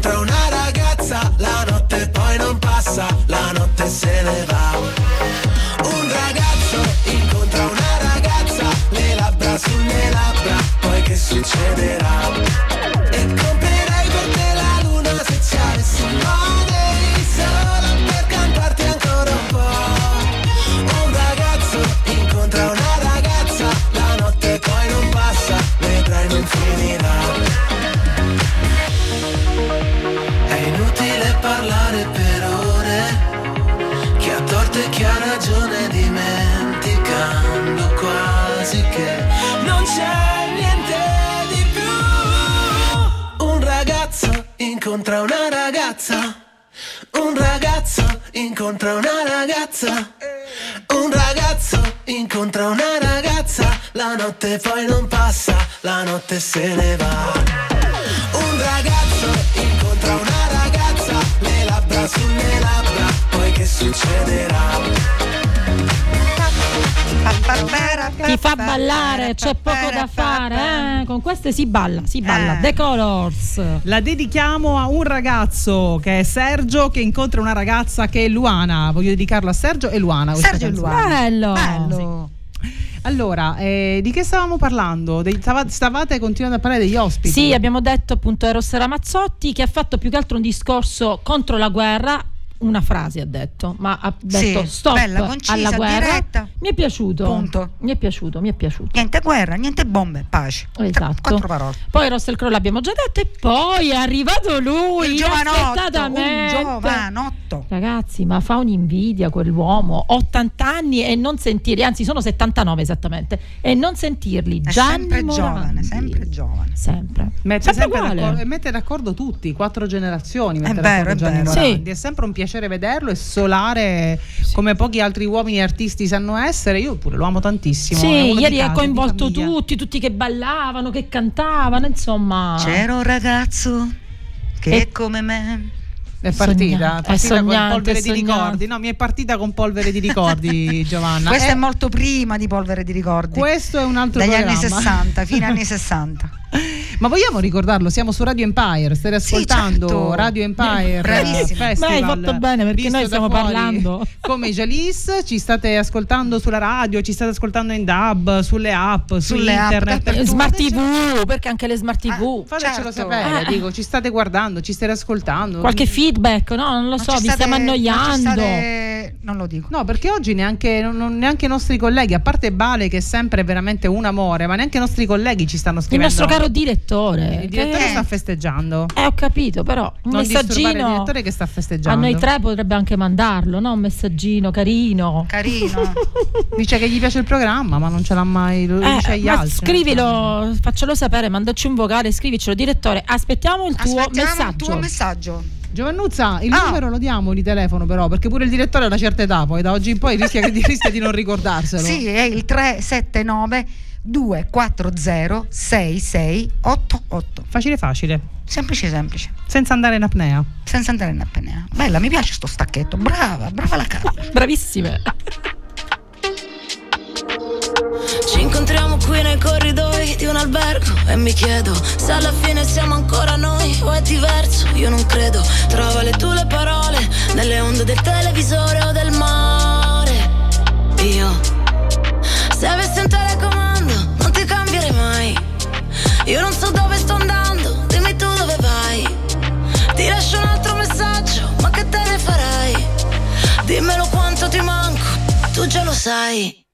incontra una ballare, c'è poco da fare. eh? Con queste si balla, si balla. Eh. The Colors. La dedichiamo a un ragazzo che è Sergio che incontra una ragazza che è Luana. Voglio dedicarlo a Sergio e Luana. Sergio e. Luana. Bello. Bello. Allora, eh, di che stavamo parlando? Dei- stava- stavate continuando a parlare degli ospiti? Sì, abbiamo detto appunto Eros Ramazzotti che ha fatto più che altro un discorso contro la guerra. Una frase ha detto, ma ha detto Sì, stop bella, concisa, alla guerra. diretta. Mi è piaciuto. Punto. Mi è piaciuto, mi è piaciuto. Niente guerra, niente bombe, pace. Tre- Esatto. Quattro parole. Poi Russell Crowe l'abbiamo già detto e poi è arrivato lui Il giovanotto, inaspettatamente. un giovanotto. Ragazzi, ma fa un'invidia quell'uomo, 80 anni e non sentirli, anzi sono 79 esattamente, e non sentirli. È Gianni sempre Morandi. giovane, sempre giovane. Sempre. Mette Sempre sempre d'accordo, mette d'accordo tutti, quattro generazioni. mette È vero, d'accordo è Gianni vero. Morandi. Sì. È sempre un piacere vederlo e solare come pochi altri uomini artisti sanno essere. Io pure lo amo tantissimo. è Sì, ieri ha coinvolto famiglia. tutti, tutti che ballavano, che cantavano, insomma. C'era un ragazzo che E- come me. È partita, Sognante, è partita è con sognante, polvere è di sognante. ricordi. No, mi è partita con polvere di ricordi, Giovanna. Questo Eh, è molto prima di Polvere di Ricordi. questo è un altro dagli programma. anni 60, fine anni 60. Ma vogliamo ricordarlo? Siamo su Radio Empire, stai ascoltando certo. Radio Empire Bravissima. Festival. Beh, hai fatto bene, perché noi stiamo parlando. Come Jalis, ci state ascoltando sulla radio, ci state ascoltando in DAB, sulle app, su Sulle app, internet. dappertutto. Smart TV, perché anche le smart TV. Fatecelo certo. sapere, Eh. dico, ci state guardando, ci state ascoltando. Qualche feedback, no? Non lo Non so, vi state- stiamo non annoiando. state- Non lo dico. No, perché oggi neanche, non- non- neanche i nostri colleghi, a parte Bale che è sempre veramente un amore, ma neanche i nostri colleghi ci stanno Il scrivendo. nostro caro direttore. Il direttore che- sta festeggiando. Eh, ho capito, però un Non disturbare il messaggino direttore che sta a festeggiando. noi tre potrebbe anche mandarlo, no? Un messaggino carino. Carino. Dice che gli piace il programma, ma non ce l'ha mai. Lo Eh, dice agli ma altri. scrivilo, faccelo sapere, mandaci un vocale, scrivicelo. Direttore, aspettiamo il tuo Aspettiamo messaggio. il tuo messaggio. Giovannuzza, il Ah. numero lo diamo di telefono, però, perché pure il direttore ha una certa età, poi da oggi in poi rischia, di, rischia di non ricordarselo. Sì, è il 379 240 6688. Facile, facile, Semplice, semplice. senza andare in apnea. Senza andare in apnea. Bella, mi piace sto stacchetto. Brava, brava la cara. Bravissime. Ci incontriamo qui nei corridoi di un albergo e mi chiedo se alla fine siamo ancora noi o è diverso. Io non credo. Trova le tue le parole nelle onde del televisore o del mare. Io, se avessi un telecomando, Io non so dove sto andando, dimmi tu dove vai. Ti lascio un altro messaggio, ma che te ne farai? Dimmelo quanto ti manco, tu già lo sai.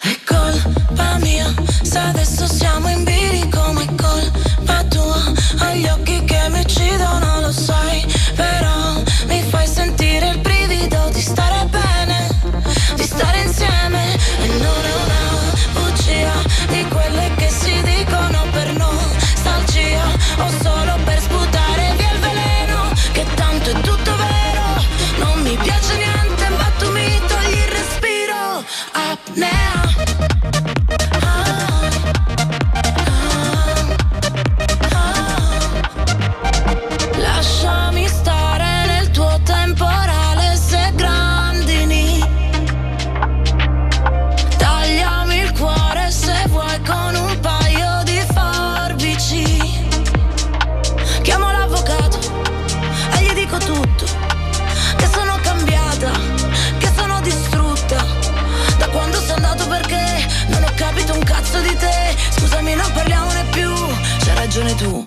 È colpa mia se adesso siamo in bilico ma è colpa tua Ho gli occhi che mi uccidono lo sai Però tu.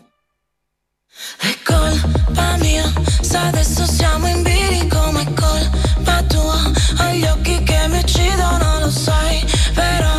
È colpa mia se adesso siamo in bilico ma è colpa tua. Ho gli occhi che mi uccidono lo sai Però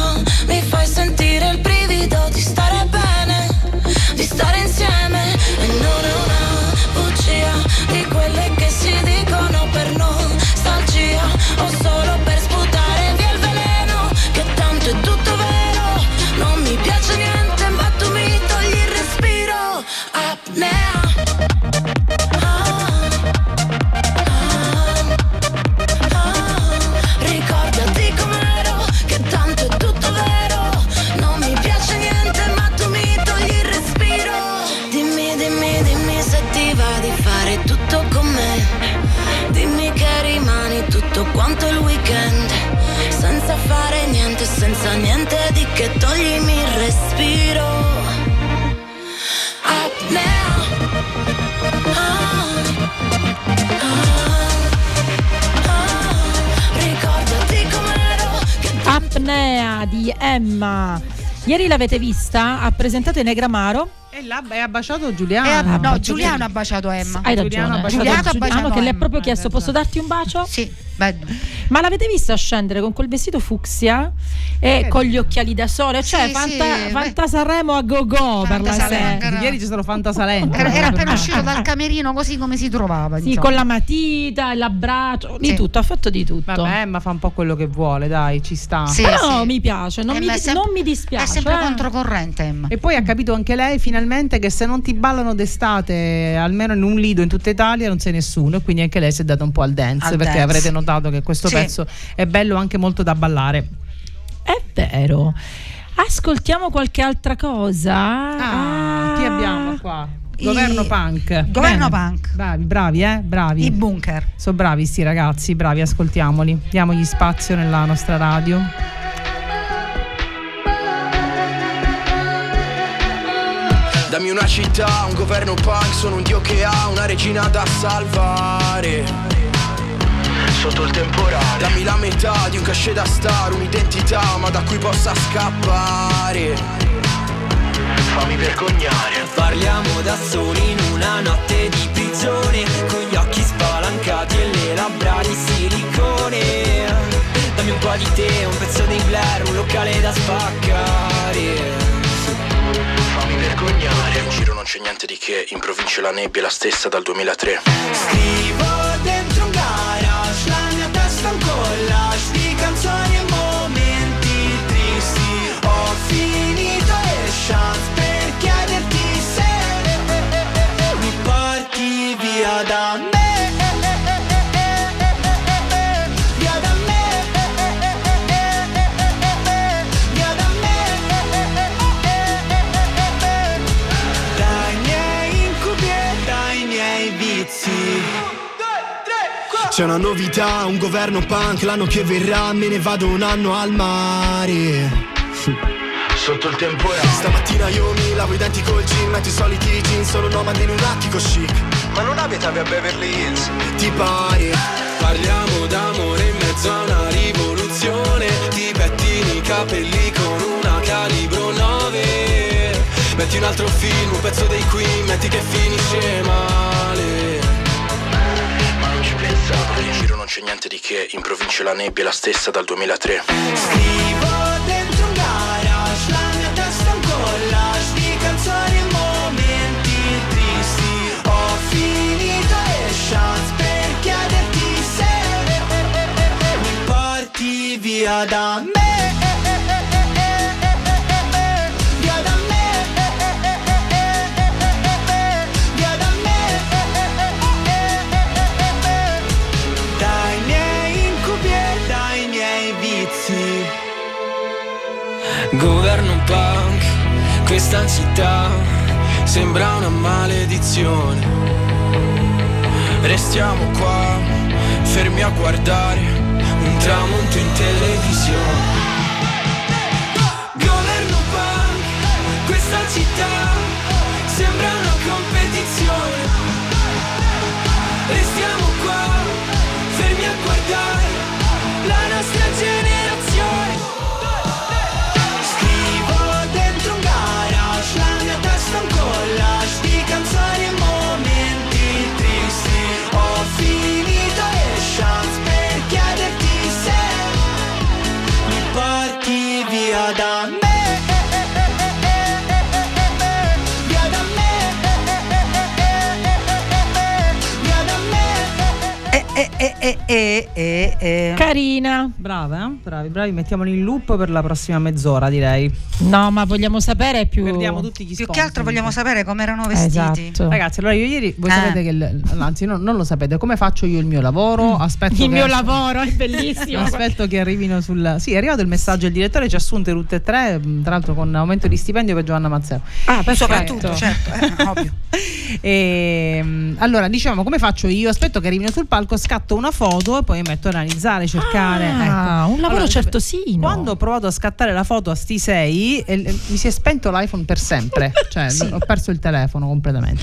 Apnea. Di Emma. Ieri l'avete vista? Ha presentato Enegramaro. E là è baciato Giuliano. Eh, no, baciato Giuliano ha baciato Emma. Hai Giuliano ha baciato Giuliano ha Giuliano baciato che le ha proprio chiesto: Posso darti un bacio? Sì, beh, Ma l'avete vista scendere con quel vestito fucsia e con gli occhiali da sole? Cioè, Sì, Fanta, sì, Fantasaremo a go go per la sera. Ieri ci sono Fantasalento. era, era appena uscito dal camerino così come si trovava. Sì, insomma. con la matita, l'abbraccio, di Sì. tutto, ha fatto di tutto. Vabbè, ma fa un po' quello che vuole, dai, ci sta. Sì, Però sì. mi piace, non, mi, sem- non mi dispiace. È sempre eh. controcorrente Emma. E poi ha capito anche lei finalmente che se non ti ballano d'estate, almeno in un lido in tutta Italia, non sei nessuno. E quindi anche lei si è data un po' al dance, Al perché dance. avrete notato che questo Sì. pezzo è bello anche molto da ballare. È vero. Ascoltiamo qualche altra cosa. Ah, chi abbiamo qua? Governo I- punk. Governo Bene. punk. Bravi, bravi, eh? Bravi. I bunker. Sono bravi sti ragazzi, bravi, ascoltiamoli. Diamogli spazio nella nostra radio. Dammi una città, un governo punk, sono un dio che ha una regina da salvare. Sotto il temporale. Dammi la metà di un cachet da star, un'identità, ma da cui possa scappare. Fammi vergognare. Parliamo da soli in una notte di prigione Con gli occhi spalancati e le labbra di silicone Dammi un po' di te, un pezzo di Blair, un locale da spaccare Fammi vergognare. In giro non c'è niente di che, in provincia la nebbia è la stessa dal 2003. Scrivo la mia testa è un Di canzoni e momenti tristi. Ho finito le chance per chiederti se da C'è una novità, un governo punk, l'anno che verrà me ne vado un anno al mare. Sotto il temporale. Stamattina io mi lavo i denti col gin, metto i soliti jeans, sono nomade in un attico chic. Ma non abitavi a Beverly Hills? Ti pare? Parliamo d'amore in mezzo a una rivoluzione Ti pettini i capelli con una calibro 9 Metti un altro film, un pezzo dei Queen Metti che finisce male Ma ci pensavo. In giro non c'è niente di che, in provincia la nebbia è la stessa dal 2003. Scrivo dentro un garage La mia testa è un collage Di canzoni e momenti tristi Ho finito le chance per chiederti se Mi porti via da me Governo punk, questa città sembra una maledizione. Restiamo qua, fermi a guardare un tramonto in televisione. Governo punk, questa città e, e, e. Carina. Brava, eh? bravi, bravi, mettiamoli in loop per la prossima mezz'ora, direi. No, ma vogliamo sapere più. Perdiamo tutti gli Più sponsor. che altro vogliamo sapere come erano vestiti. Esatto. Ragazzi, allora io ieri, voi Eh. sapete che, il- anzi no, non lo sapete, come faccio io il mio lavoro? Aspetto Mm. Il che- mio lavoro è bellissimo. Aspetto che arrivino sul. Sì, è arrivato il messaggio, il direttore ci ha assunte tutte e tre, mh, tra l'altro con aumento di stipendio per Giovanna Mazzero. Ah, perfetto. Soprattutto, certo, eh, ovvio. E, mh, allora, diciamo, come faccio io? Aspetto che arrivino sul palco, scatto una foto foto poi mi metto ad analizzare, cercare. Ah, ecco. un lavoro Allora, certosino. Quando ho provato a scattare la foto a sti 6, eh, eh, mi si è spento l'iPhone per sempre, cioè ho perso il telefono completamente.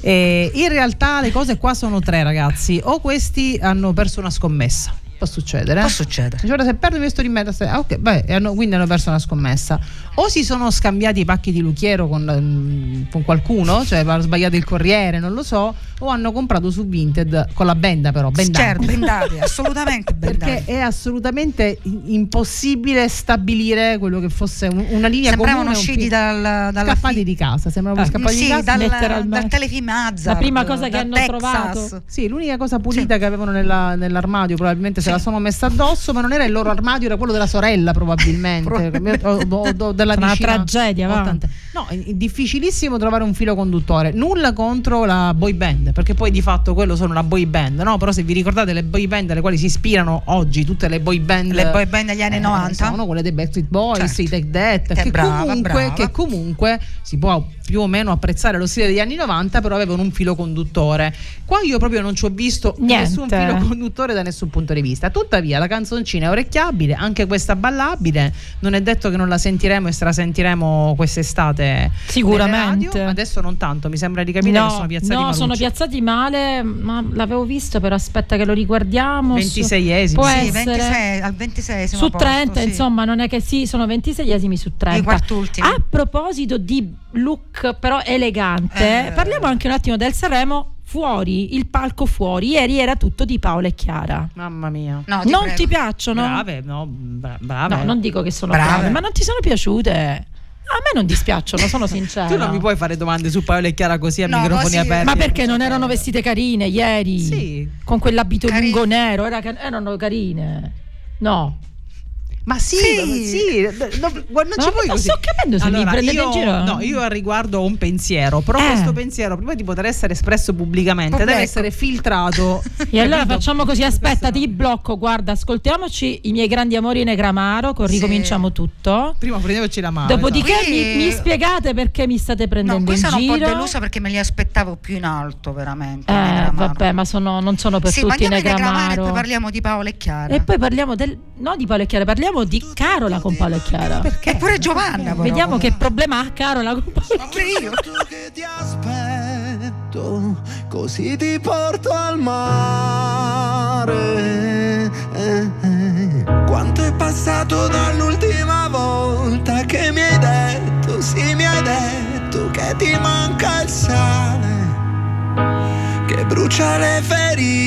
E in realtà le cose qua sono tre, ragazzi. O questi hanno perso una scommessa. Può succedere. Può succedere. Cioè, se perdo questo rimedio, se- ah, ok, beh, e hanno- quindi hanno perso una scommessa. O si sono scambiati i pacchi di Luchiero con, mm, con qualcuno, cioè hanno sbagliato il corriere, non lo so, o hanno comprato su Vinted con la benda però, bendati. Certo, bendati, assolutamente bendati. Perché è assolutamente impossibile stabilire quello che fosse un- una linea Sembravano comune. un usciti dal- dalla scappati fi- di casa, sembravano Eh, scappati sì, di casa dal- letteralmente. dal telefilm Hazard, La prima cosa che hanno Texas. trovato. Sì, l'unica cosa pulita che avevano nella- nell'armadio probabilmente se la sono messa addosso, ma non era il loro armadio, era quello della sorella probabilmente, o, o- o della una tragedia, va. No, è difficilissimo trovare un filo conduttore. Nulla contro la boy band, perché poi di fatto quello sono una boy band, no? Però se vi ricordate le boy band alle quali si ispirano oggi tutte le boy band Le boy band degli anni eh, 90? sono quelle dei Backstreet Boys, Certo. i Take That, Eh, che, brava, comunque, brava. che comunque si può più o meno apprezzare lo stile degli anni 90, però avevano un filo conduttore. Qua io proprio non ci ho visto Niente. nessun filo conduttore da nessun punto di vista. Tuttavia la canzoncina è orecchiabile, anche questa ballabile, non è detto che non la sentiremo e se la sentiremo quest'estate. Sicuramente. Adesso non tanto, mi sembra di capire che sono piazzati no, malucci. sono piazzati male, ma l'avevo visto, però aspetta che lo riguardiamo. 26esimi. Può Sì, essere 26 al 26 su 30, insomma, non è che sì, sono 26esimi su 30. I quartultimi. A proposito di look però elegante, Eh. parliamo anche un attimo del Sanremo fuori, il palco fuori. Ieri era tutto di Paola e Chiara. Mamma mia. No, ti non prego. ti piacciono? Brave, no, bra- brave. No, non dico che sono Brave. brave, ma non ti sono piaciute. A me non dispiacciono, sono sincera. Tu non mi puoi fare domande su Paola e Chiara così a No, microfoni così- aperti. Ma perché non erano vestite carine ieri? Sì. Con quell'abito Cari- lungo nero, era erano carine. No. Ma sì, Sì. sì, no, non Ma ci puoi non così. sto capendo se mi prendete io, in giro. No, io al riguardo ho un pensiero, però Eh. questo pensiero prima di poter essere espresso pubblicamente Pubblico. deve essere filtrato. E allora facciamo così, aspetta, ti blocco, guarda, ascoltiamoci i miei grandi amori Negramaro, con Sì. ricominciamo tutto. Prima prendiamoci la mano. Dopodiché Qui- mi, mi spiegate perché mi state No, prendendo qui in sono un po' giro. delusa perché me li aspettavo più in alto, veramente. Eh, vabbè, ma sono- non sono per sì, ma tutti Negramaro e Negramaro. poi parliamo di Paola e Chiara. E poi parliamo del no di Paolo e Chiara, parliamo di Carola con Paolo e Chiara. E pure Giovanna. però, Vediamo che problema ha Carola con Paolo. Pure io. che ti aspetto, così ti porto al mare. Eh, eh. Quanto è passato dall'ultima volta che mi hai detto, sì mi hai detto che ti manca il sale, che brucia le ferite.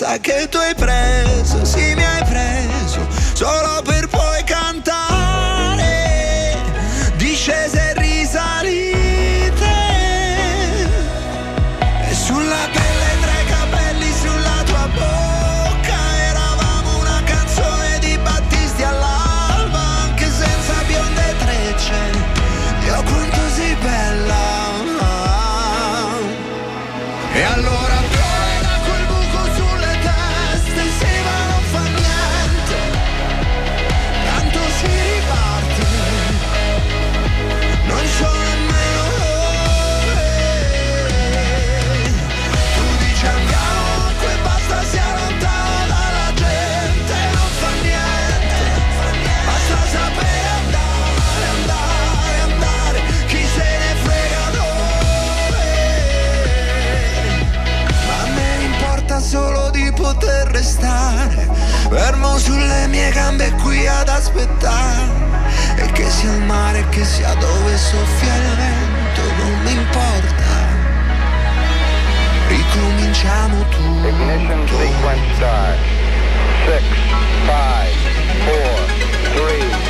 rincorsa che tu hai preso, sì mi hai preso, solo dovrebbe stare Fermo sulle mie gambe qui ad aspettare. E che sia il mare, che sia dove soffia il vento Non mi importa. Ricominciamo tu Ignition sequence start 6, 5, 4, 3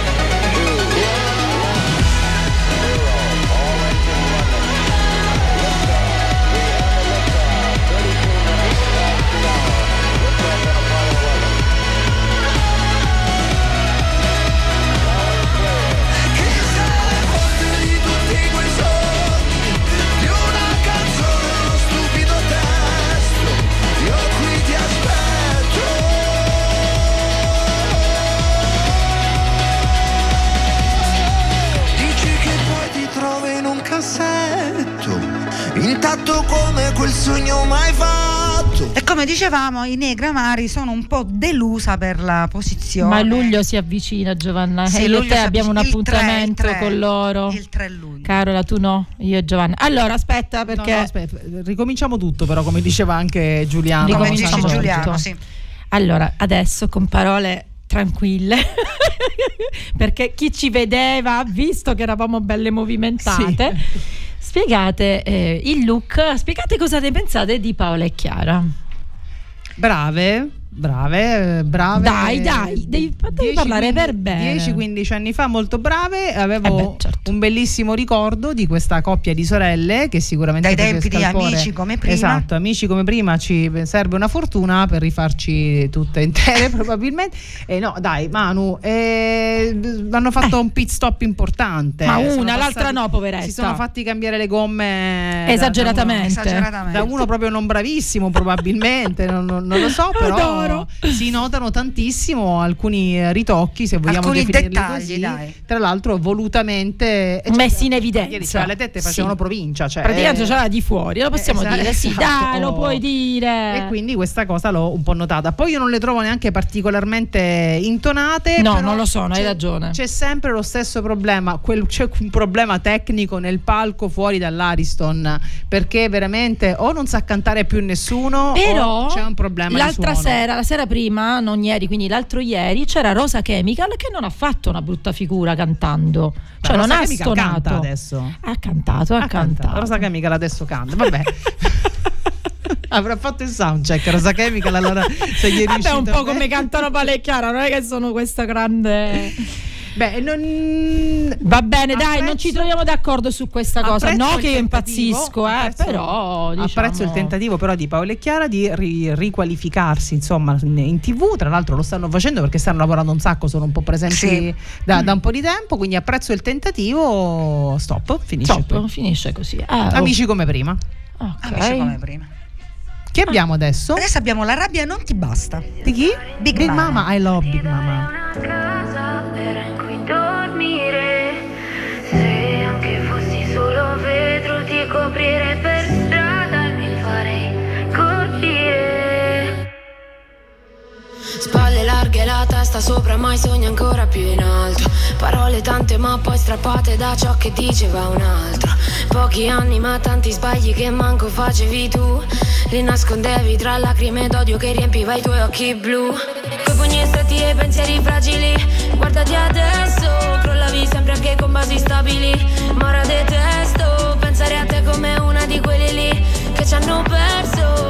come dicevamo, i Negramari sono un po' delusa per la posizione. Ma luglio si avvicina Giovanna Sì, e io e te abbiamo un appuntamento il tre. con loro. Il 3 luglio. Carola, tu no, io e Giovanna. Allora, aspetta perché No, no, aspetta, ricominciamo tutto, però, come diceva anche Giuliano. Ricominciamo dice tutto. Giuliano, sì. Allora, adesso con parole tranquille, perché chi ci vedeva ha visto che eravamo belle movimentate. Spiegate eh, il look, spiegate cosa ne pensate di Paola e Chiara. Brave, brave, eh, brave. Dai, dai, devi- devi parlare per bene. 10-15 anni fa, molto brave. Avevo Eh beh, certo. un bellissimo ricordo di questa coppia di sorelle che sicuramente Dai tempi di Amici come prima. Esatto, amici come prima ci serve una fortuna per rifarci tutte intere probabilmente. E no, dai, Manu, eh, hanno fatto un pit stop importante. Ma Sono una, l'altra passati- no, poveretta. Si sono fatti cambiare le gomme Esageratamente. Da uno, Esageratamente. da uno proprio non bravissimo probabilmente, non, non- non lo so, però Adoro. Si notano tantissimo alcuni eh, ritocchi, se vogliamo Alcuni definirli dettagli, così. dai. Tra l'altro volutamente e Messi in ieri, evidenza. cioè, le tette facevano Sì. provincia, cioè, Praticamente eh, c'era di fuori, lo possiamo Esatto, dire. Sì, esatto. dai, lo puoi dire. E quindi questa cosa l'ho un po' notata. Poi io non le trovo neanche particolarmente intonate. No, non lo sono, hai ragione. C'è sempre lo stesso problema. quel- c'è un problema tecnico nel palco fuori dall'Ariston. Perché veramente o non sa cantare più nessuno, Però o c'è un problema. l'altra suono. Sera, la sera prima, non ieri, quindi l'altro ieri, c'era Rosa Chemical che non ha fatto una brutta figura cantando. Cioè Rosa non ha Chemical stonato. canta adesso. Ha cantato, ha, Ha cantato. cantato. Rosa Chemical adesso canta. Vabbè. Avrà fatto il soundcheck Rosa Chemical allora se gli è Vabbè, riuscita un po' come cantano Pale e Chiara, non è che sono questa grande. Beh, non... Va bene, dai, non Apprezzo- ci troviamo d'accordo su questa cosa. Apprezzo No, che io impazzisco, eh, apprezzo- però diciamo... Apprezzo il tentativo però di Paolo e Chiara di ri- riqualificarsi insomma in, tv, tra l'altro lo stanno facendo perché stanno lavorando un sacco, sono un po' presenti Sì. da, da un po' di tempo, quindi apprezzo il tentativo, stop, finisce Stop, finisce così. Ah, oh, Amici come prima. ok. Amici come prima. Che abbiamo adesso? Adesso abbiamo la rabbia non ti basta. Di chi? Big Mama. Mama, I love Big Mama. casa in cui dormire. Se anche fossi solo vetro ti coprire per Spalle larghe, la testa sopra, mai sogno ancora più in alto. Parole tante ma poi strappate da ciò che diceva un altro. Pochi anni ma tanti sbagli che manco facevi tu. Li nascondevi tra lacrime d'odio che riempiva i tuoi occhi blu. Coi pugni stretti e pensieri fragili. Guardati adesso, crollavi sempre anche con basi stabili. Ma ora detesto pensare a te come una di quelli lì che ci hanno perso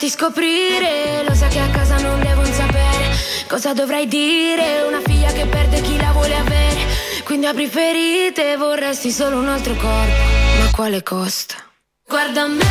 farti scoprire. Lo sai che a casa non devono sapere Cosa dovrei dire. Una figlia che perde chi la vuole avere. Quindi apri ferite Vorresti solo un altro corpo. Ma quale costa? Guarda me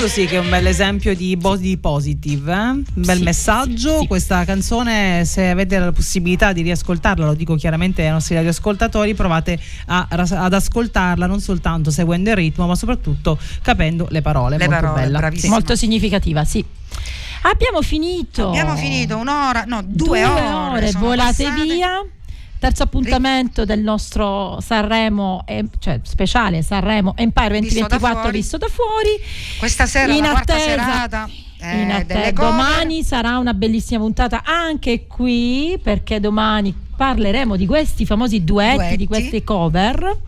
questo sì che è un bel esempio di body positive, eh? un bel Sì, messaggio. sì, sì. Questa canzone, se avete la possibilità di riascoltarla, lo dico chiaramente ai nostri radioascoltatori, provate a- ad ascoltarla non soltanto seguendo il ritmo, ma soprattutto capendo le parole. Le Molto parole, bella. bravissima. Molto significativa, sì. Abbiamo finito. Abbiamo finito un'ora, no, due, Due ore. ore, volate passate. via. Terzo appuntamento del nostro Sanremo, eh, cioè speciale Sanremo Empire Visto da 2024 fuori. visto da fuori. Questa sera In la quarta attesa- serata eh, In domani sarà una bellissima puntata anche qui perché domani parleremo di questi famosi duetti, Duetti. di queste cover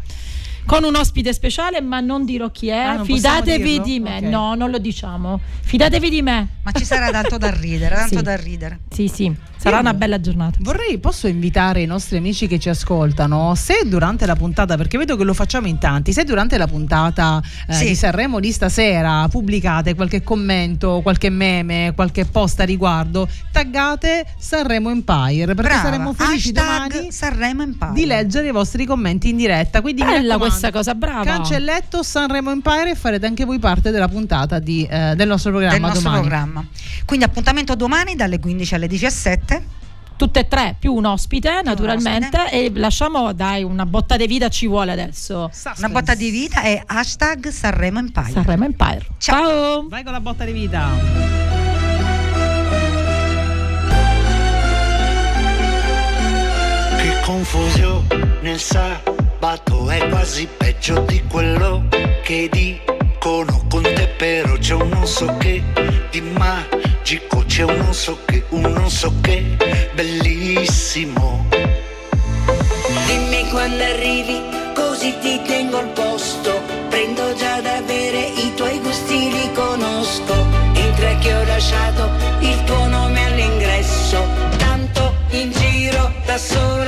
con un ospite speciale ma non dirò chi è Ah, fidatevi di me Ok. no non lo diciamo fidatevi di me Ma ci sarà tanto da ridere, tanto Sì. da ridere. sì sì sarà una bella giornata Vorrei, posso invitare i nostri amici che ci ascoltano, se durante la puntata, perché vedo che lo facciamo in tanti, se durante la puntata eh, Sì. di Sanremo di stasera pubblicate qualche commento, qualche meme, qualche post a riguardo, taggate Sanremo Empire, perché Brava. saremmo felici Hashtag domani di leggere i vostri commenti in diretta. Quindi bella questa cosa brava Cancelletto Sanremo Empire e farete anche voi parte della puntata di, eh, del nostro programma del nostro domani. programma. Quindi appuntamento domani dalle 15 alle 17. Tutte? E tre più un ospite naturalmente. e lasciamo dai una botta di vita ci vuole adesso. Una botta di vita è hashtag Sanremo Empire. Sanremo Empire. Ciao. Vai con la botta di vita. Che confusione nel sabato è quasi peggio di quello che dicono con te però c'è un non so che di magico c'è un non so che un non so che bellissimo Dimmi quando arrivi, così ti tengo al posto. Prendo già da bere, i tuoi gusti li conosco. Entra che ho lasciato il tuo nome all'ingresso. Tanto in giro da sola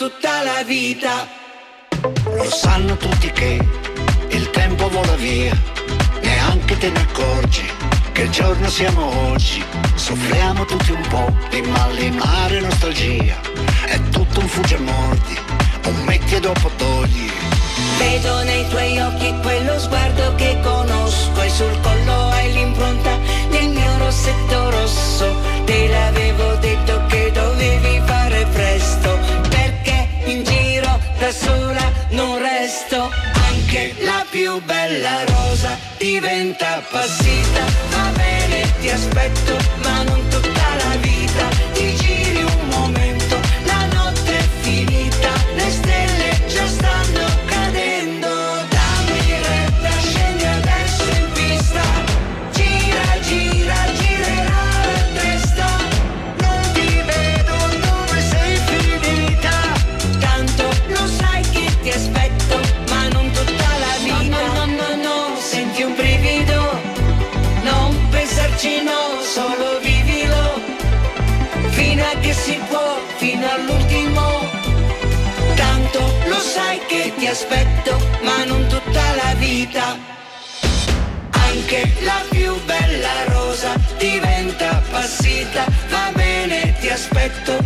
tutta la vita. Lo sanno tutti che il tempo vola via, neanche te ne accorgi che giorno siamo oggi. Soffriamo tutti un po' di malinare nostalgia, è tutto un fugge mordi, un metti e dopo togli. Vedo nei tuoi occhi quello sguardo che conosco e sul collo hai l'impronta del mio rossetto rosso. Te l'avevo detto che sola non resto. Anche la più bella rosa diventa appassita. Va bene, ti aspetto, ma non tutta aspetto, ma non tutta la vita. Anche la più bella rosa diventa appassita, va bene, ti aspetto,